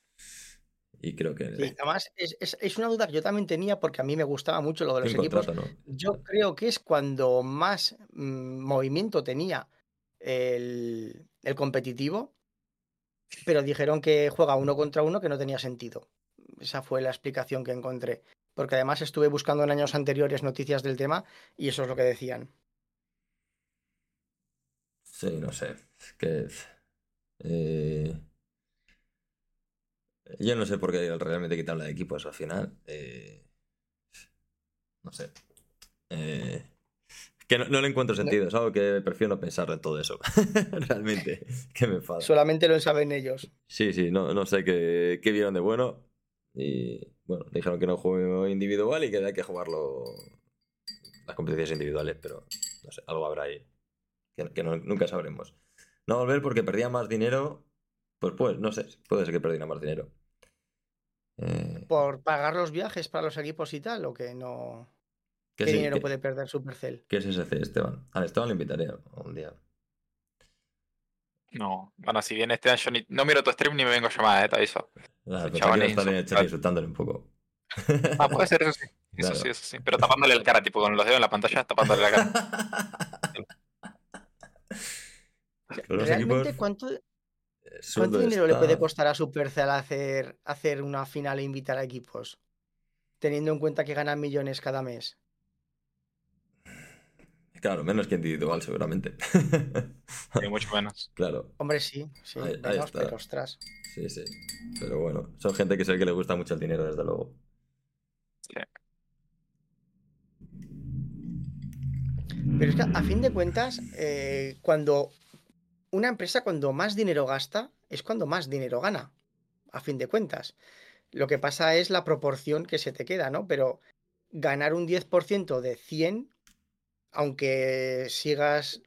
Y creo que. además, es, una duda que yo también tenía porque a mí me gustaba mucho lo de los equipos. Yo creo que es cuando más mm, movimiento tenía el, competitivo, pero dijeron que juega uno contra uno que no tenía sentido. Esa fue la explicación que encontré. Porque además estuve buscando en años anteriores noticias del tema y eso es lo que decían. Sí, no sé. Es que. Eh, yo no sé por qué realmente quitan la de equipos al final. Eh, no sé. Eh, que no, le encuentro sentido. Es algo que prefiero no pensar en todo eso. realmente. Que me enfada. Solamente lo saben ellos. Sí, sí. No, no sé qué, qué vieron de bueno. Y bueno, dijeron que no juego individual y que hay que jugarlo las competiciones individuales, pero no sé, algo habrá ahí que, nunca sabremos. No volver porque perdía más dinero, pues pues, no sé, puede ser que perdiera más dinero. Eh, ¿Por pagar los viajes para los equipos y tal? ¿O que no.? ¿Qué, dinero puede perder Supercell? ¿Qué es ese Esteban? A Esteban le invitaré un día. No, bueno, si viene este año no miro tu stream ni me vengo a llamar, eh, te aviso. Ah, pero estar en el chat insultándole un poco. Ah, puede ser eso sí. Eso sí, eso sí. Pero tapándole la cara, tipo con los dedos en la pantalla, tapándole la cara. ¿Realmente cuánto, ¿Cuánto dinero le puede costar a Supercell hacer, hacer una final e invitar a equipos? Teniendo en cuenta que ganan millones cada mes. Claro, menos que individual, seguramente. Sí, mucho menos. Claro. Hombre, sí, sí, pero ostras. Sí, sí. Pero bueno, son gente que sé que le gusta mucho el dinero, desde luego. Sí. Pero es que a fin de cuentas, eh, cuando una empresa cuando más dinero gasta es cuando más dinero gana, a fin de cuentas. Lo que pasa es la proporción que se te queda, ¿no? Pero ganar un 10% de 100, aunque sigas,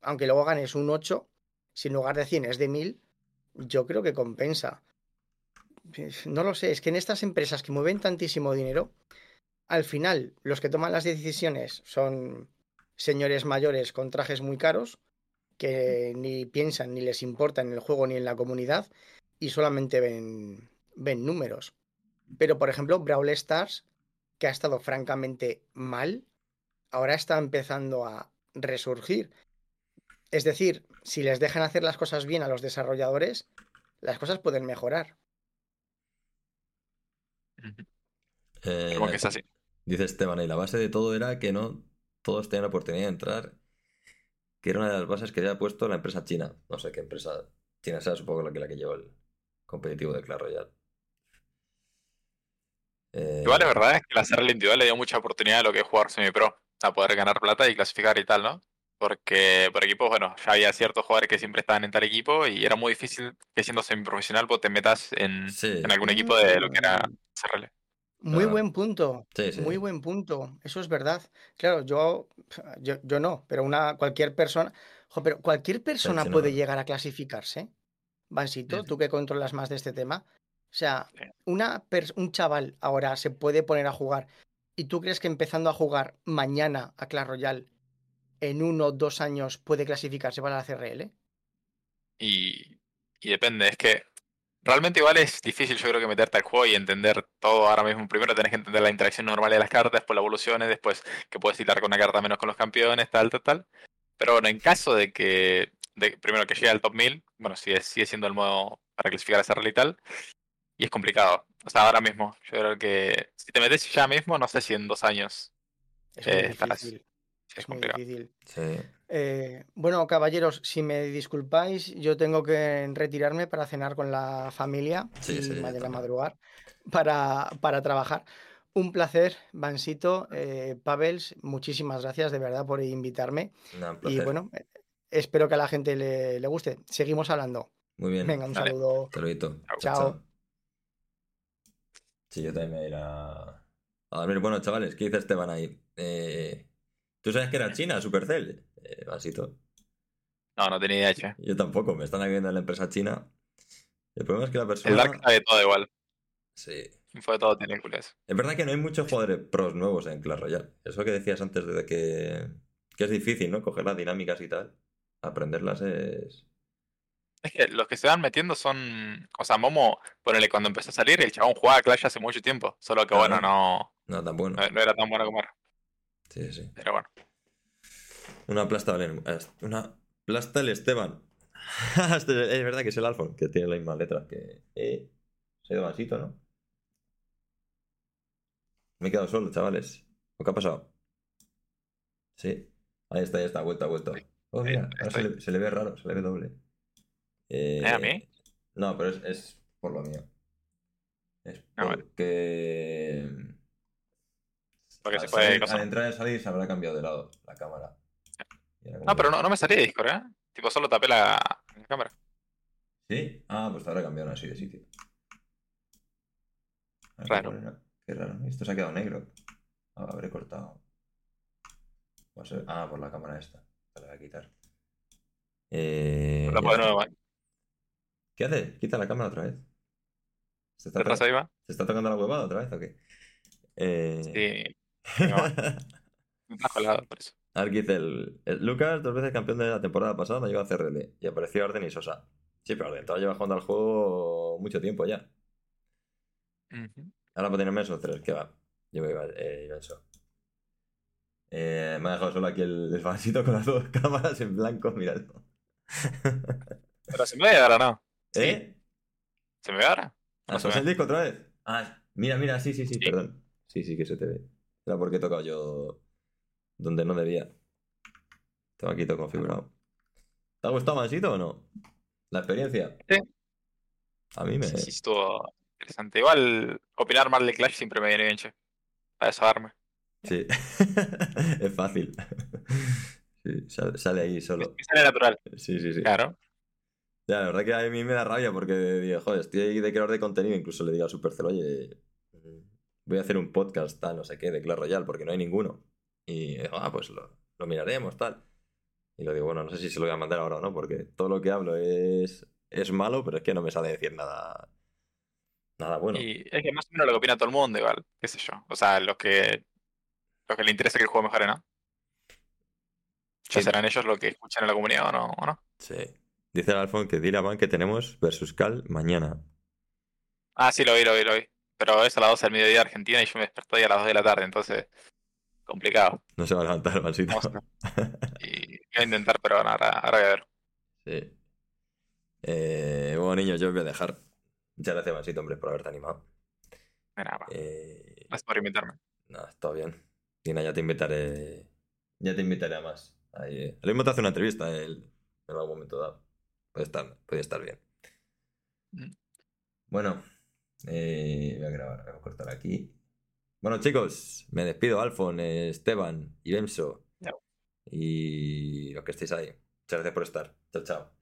aunque luego ganes un 8, si en lugar de 100 es de 1000, yo creo que compensa. No lo sé, es que en estas empresas que mueven tantísimo dinero, al final los que toman las decisiones son señores mayores con trajes muy caros que ni piensan ni les importa en el juego ni en la comunidad y solamente ven, ven números. Pero, por ejemplo, Brawl Stars, que ha estado francamente mal, ahora está empezando a resurgir. Es decir, si les dejan hacer las cosas bien a los desarrolladores, las cosas pueden mejorar. Eh, que es así. Dice Esteban, y la base de todo era que no todos tenían la oportunidad de entrar, que era una de las bases que había puesto la empresa china. No sé qué empresa china sea, supongo la que la que llevó el competitivo de Clash Royale. Eh, Igual es verdad es que la serie individual le dio mucha oportunidad a lo que es jugar semi-pro, a poder ganar plata y clasificar y tal, ¿no? Porque por equipos, bueno, ya había ciertos jugadores que siempre estaban en tal equipo y era muy difícil que siendo semiprofesional vos te metas en, Sí. en algún equipo de lo que era Mm. Muy Ah. buen punto. Sí, sí. Muy buen punto. Eso es verdad. Claro, yo, yo, yo no, pero una cualquier persona. jo, pero cualquier persona puede no. llegar a clasificarse. Vansito, Sí. tú que controlas más de este tema. O sea, una pers- un chaval ahora se puede poner a jugar. ¿Y tú crees que empezando a jugar mañana a Clash Royale, en uno o dos años puede clasificarse para la CRL? Y, y depende, es que realmente igual es difícil yo creo que meterte al juego y entender todo ahora mismo. Primero tenés que entender la interacción normal de las cartas, después las evoluciones, después que puedes hilar con una carta menos con los campeones, tal, tal, tal. Pero bueno, en caso de que, de, primero que llegue al top 1000, bueno, sigue, sigue siendo el modo para clasificar a CRL y tal, y es complicado. O sea, ahora mismo, yo creo que si te metes ya mismo, no sé si en dos años Es Eh, estarás. es Es muy complicado. difícil. Sí. Eh, bueno, caballeros, si me disculpáis, yo tengo que retirarme para cenar con la familia Sí, y sí, mañana madrugar para, para trabajar. Un placer, Vansito, eh, Pavels, muchísimas gracias de verdad por invitarme. Un Y bueno, eh, espero que a la gente le, le guste. Seguimos hablando. Muy bien. Venga, un saludo. Hasta luego. Chao. Sí, yo también me voy a ir a... a dormir. Bueno, chavales, ¿qué dice Esteban ahí? Eh, ¿Tú sabes que era China, Supercell? Eh, Vasito. No, no tenía idea, che. Yo tampoco, me están viendo en la empresa china. El problema es que la persona... El Dark sabe todo igual. Sí. Info de todo tiene culias. Es verdad que no hay muchos jugadores pros nuevos en Clash Royale. Eso que decías antes de que, que es difícil, ¿no? Coger las dinámicas y tal. Aprenderlas es... Es que los que se van metiendo son. O sea, Momo, ponele, cuando empezó a salir, el chabón jugaba a Clash hace mucho tiempo. Solo que Claro. bueno, no, No tan bueno. no, no era tan bueno como ahora. Sí, sí. Pero bueno. Una plasta, eh, Una plasta el Esteban. Este es verdad que es el Alfon, que tiene las mismas letras que. Eh, se ha ido ¿no? Me he quedado solo, chavales. ¿O qué ha pasado? Sí. Ahí está, ahí está, vuelta, vuelta. Oh, mira, ahora se le, se le ve raro, se le ve doble. Eh, ¿Eh, a mí? No, pero es, es por lo mío. Es Ah, vale. Porque. Al se puede salir- al entrar y salir se habrá cambiado de lado la cámara. No, pero no, no me salía de Discord, ¿eh? Tipo, solo tapé la, la cámara. ¿Sí? Ah, pues ahora cambiaron así de sitio. Raro. Qué raro. Esto se ha quedado negro. Ah, habré cortado. Va a ser- Ah, por la cámara esta. Te la voy a quitar. Eh, ya pongo de nuevo, ¿eh? ¿Qué hace? Quita la cámara otra vez. ¿Se está, ¿Detrás to- ahí va? ¿Se está tocando la huevada otra vez o qué? Eh... Sí. No. Está colado, por eso. Aquí dice el, el Lucas, dos veces campeón de la temporada pasada, no llegó a CRL. Y apareció Arden y Sosa. Sí, pero Arden todavía lleva jugando al juego mucho tiempo ya. Ujú. Ahora puedo tenerme esos tres, que va. Yo me iba, eh, iba eso. Eh, me ha dejado solo aquí el, el fancito con las dos cámaras en blanco mirando. Pero se me ve ahora, ¿no? Sí. ¿Eh? ¿Se me ve ahora? ¿Ah, se ¿sos ve. el disco otra vez? Ah, mira, mira, sí, sí, sí, Sí. perdón. Sí, sí que se te ve. Era porque he tocado yo donde no debía. Tengo aquí todo configurado. ¿Te ha gustado Mansito o no? ¿La experiencia? Sí. A mí me... Sí, sí, estuvo interesante. Igual, opinar mal de Clash siempre me viene bien, che. Para desahogarme. Sí. es fácil. Sí, sale, ahí solo. Me sale natural, Sí, sí, sí. claro. Ya, la verdad que a mí me da rabia porque digo, joder, estoy ahí de creador de contenido, incluso le digo a Supercell, oye, voy a hacer un podcast, tal, no sé qué, de Clash Royale, porque no hay ninguno. Y digo, ah, pues lo, lo miraremos, tal. Y lo digo, bueno, no sé si se lo voy a mandar ahora o no, porque todo lo que hablo es, es malo, pero es que no me sale decir nada, nada bueno. Y es que más o menos lo que opina todo el mundo, igual, qué sé yo. O sea, los que, los que le interesa que el juego mejore, ¿no? Sí. serán ellos los que escuchan en la comunidad o no, o no. Sí. Dice el Alfon que dile a Van que tenemos versus Cal mañana. Ah, sí, lo vi, lo vi, lo vi. Pero es a las 12 del mediodía de Argentina y yo me desperté hoy a las 2 de la tarde, entonces, complicado. No se va a levantar. Vamos a- Y voy a intentar, pero bueno, ahora, ahora voy a ver. Sí. Eh, bueno, niños, yo os voy a dejar. Muchas gracias, Vansito, hombre, por haberte animado. De nada, va. Eh, Gracias por invitarme. Nada, todo bien. Dina, ya te invitaré. Ya te invitaré a más. Ahí, eh. Lo mismo te hace una entrevista él, en algún momento dado. Puede estar, puede estar bien. Mm. Bueno, eh, voy a grabar, voy a cortar aquí. Bueno, chicos, me despido, Alfon, Esteban y Bemso. Chao. Y los que estéis ahí. Muchas gracias por estar. Chao, chao.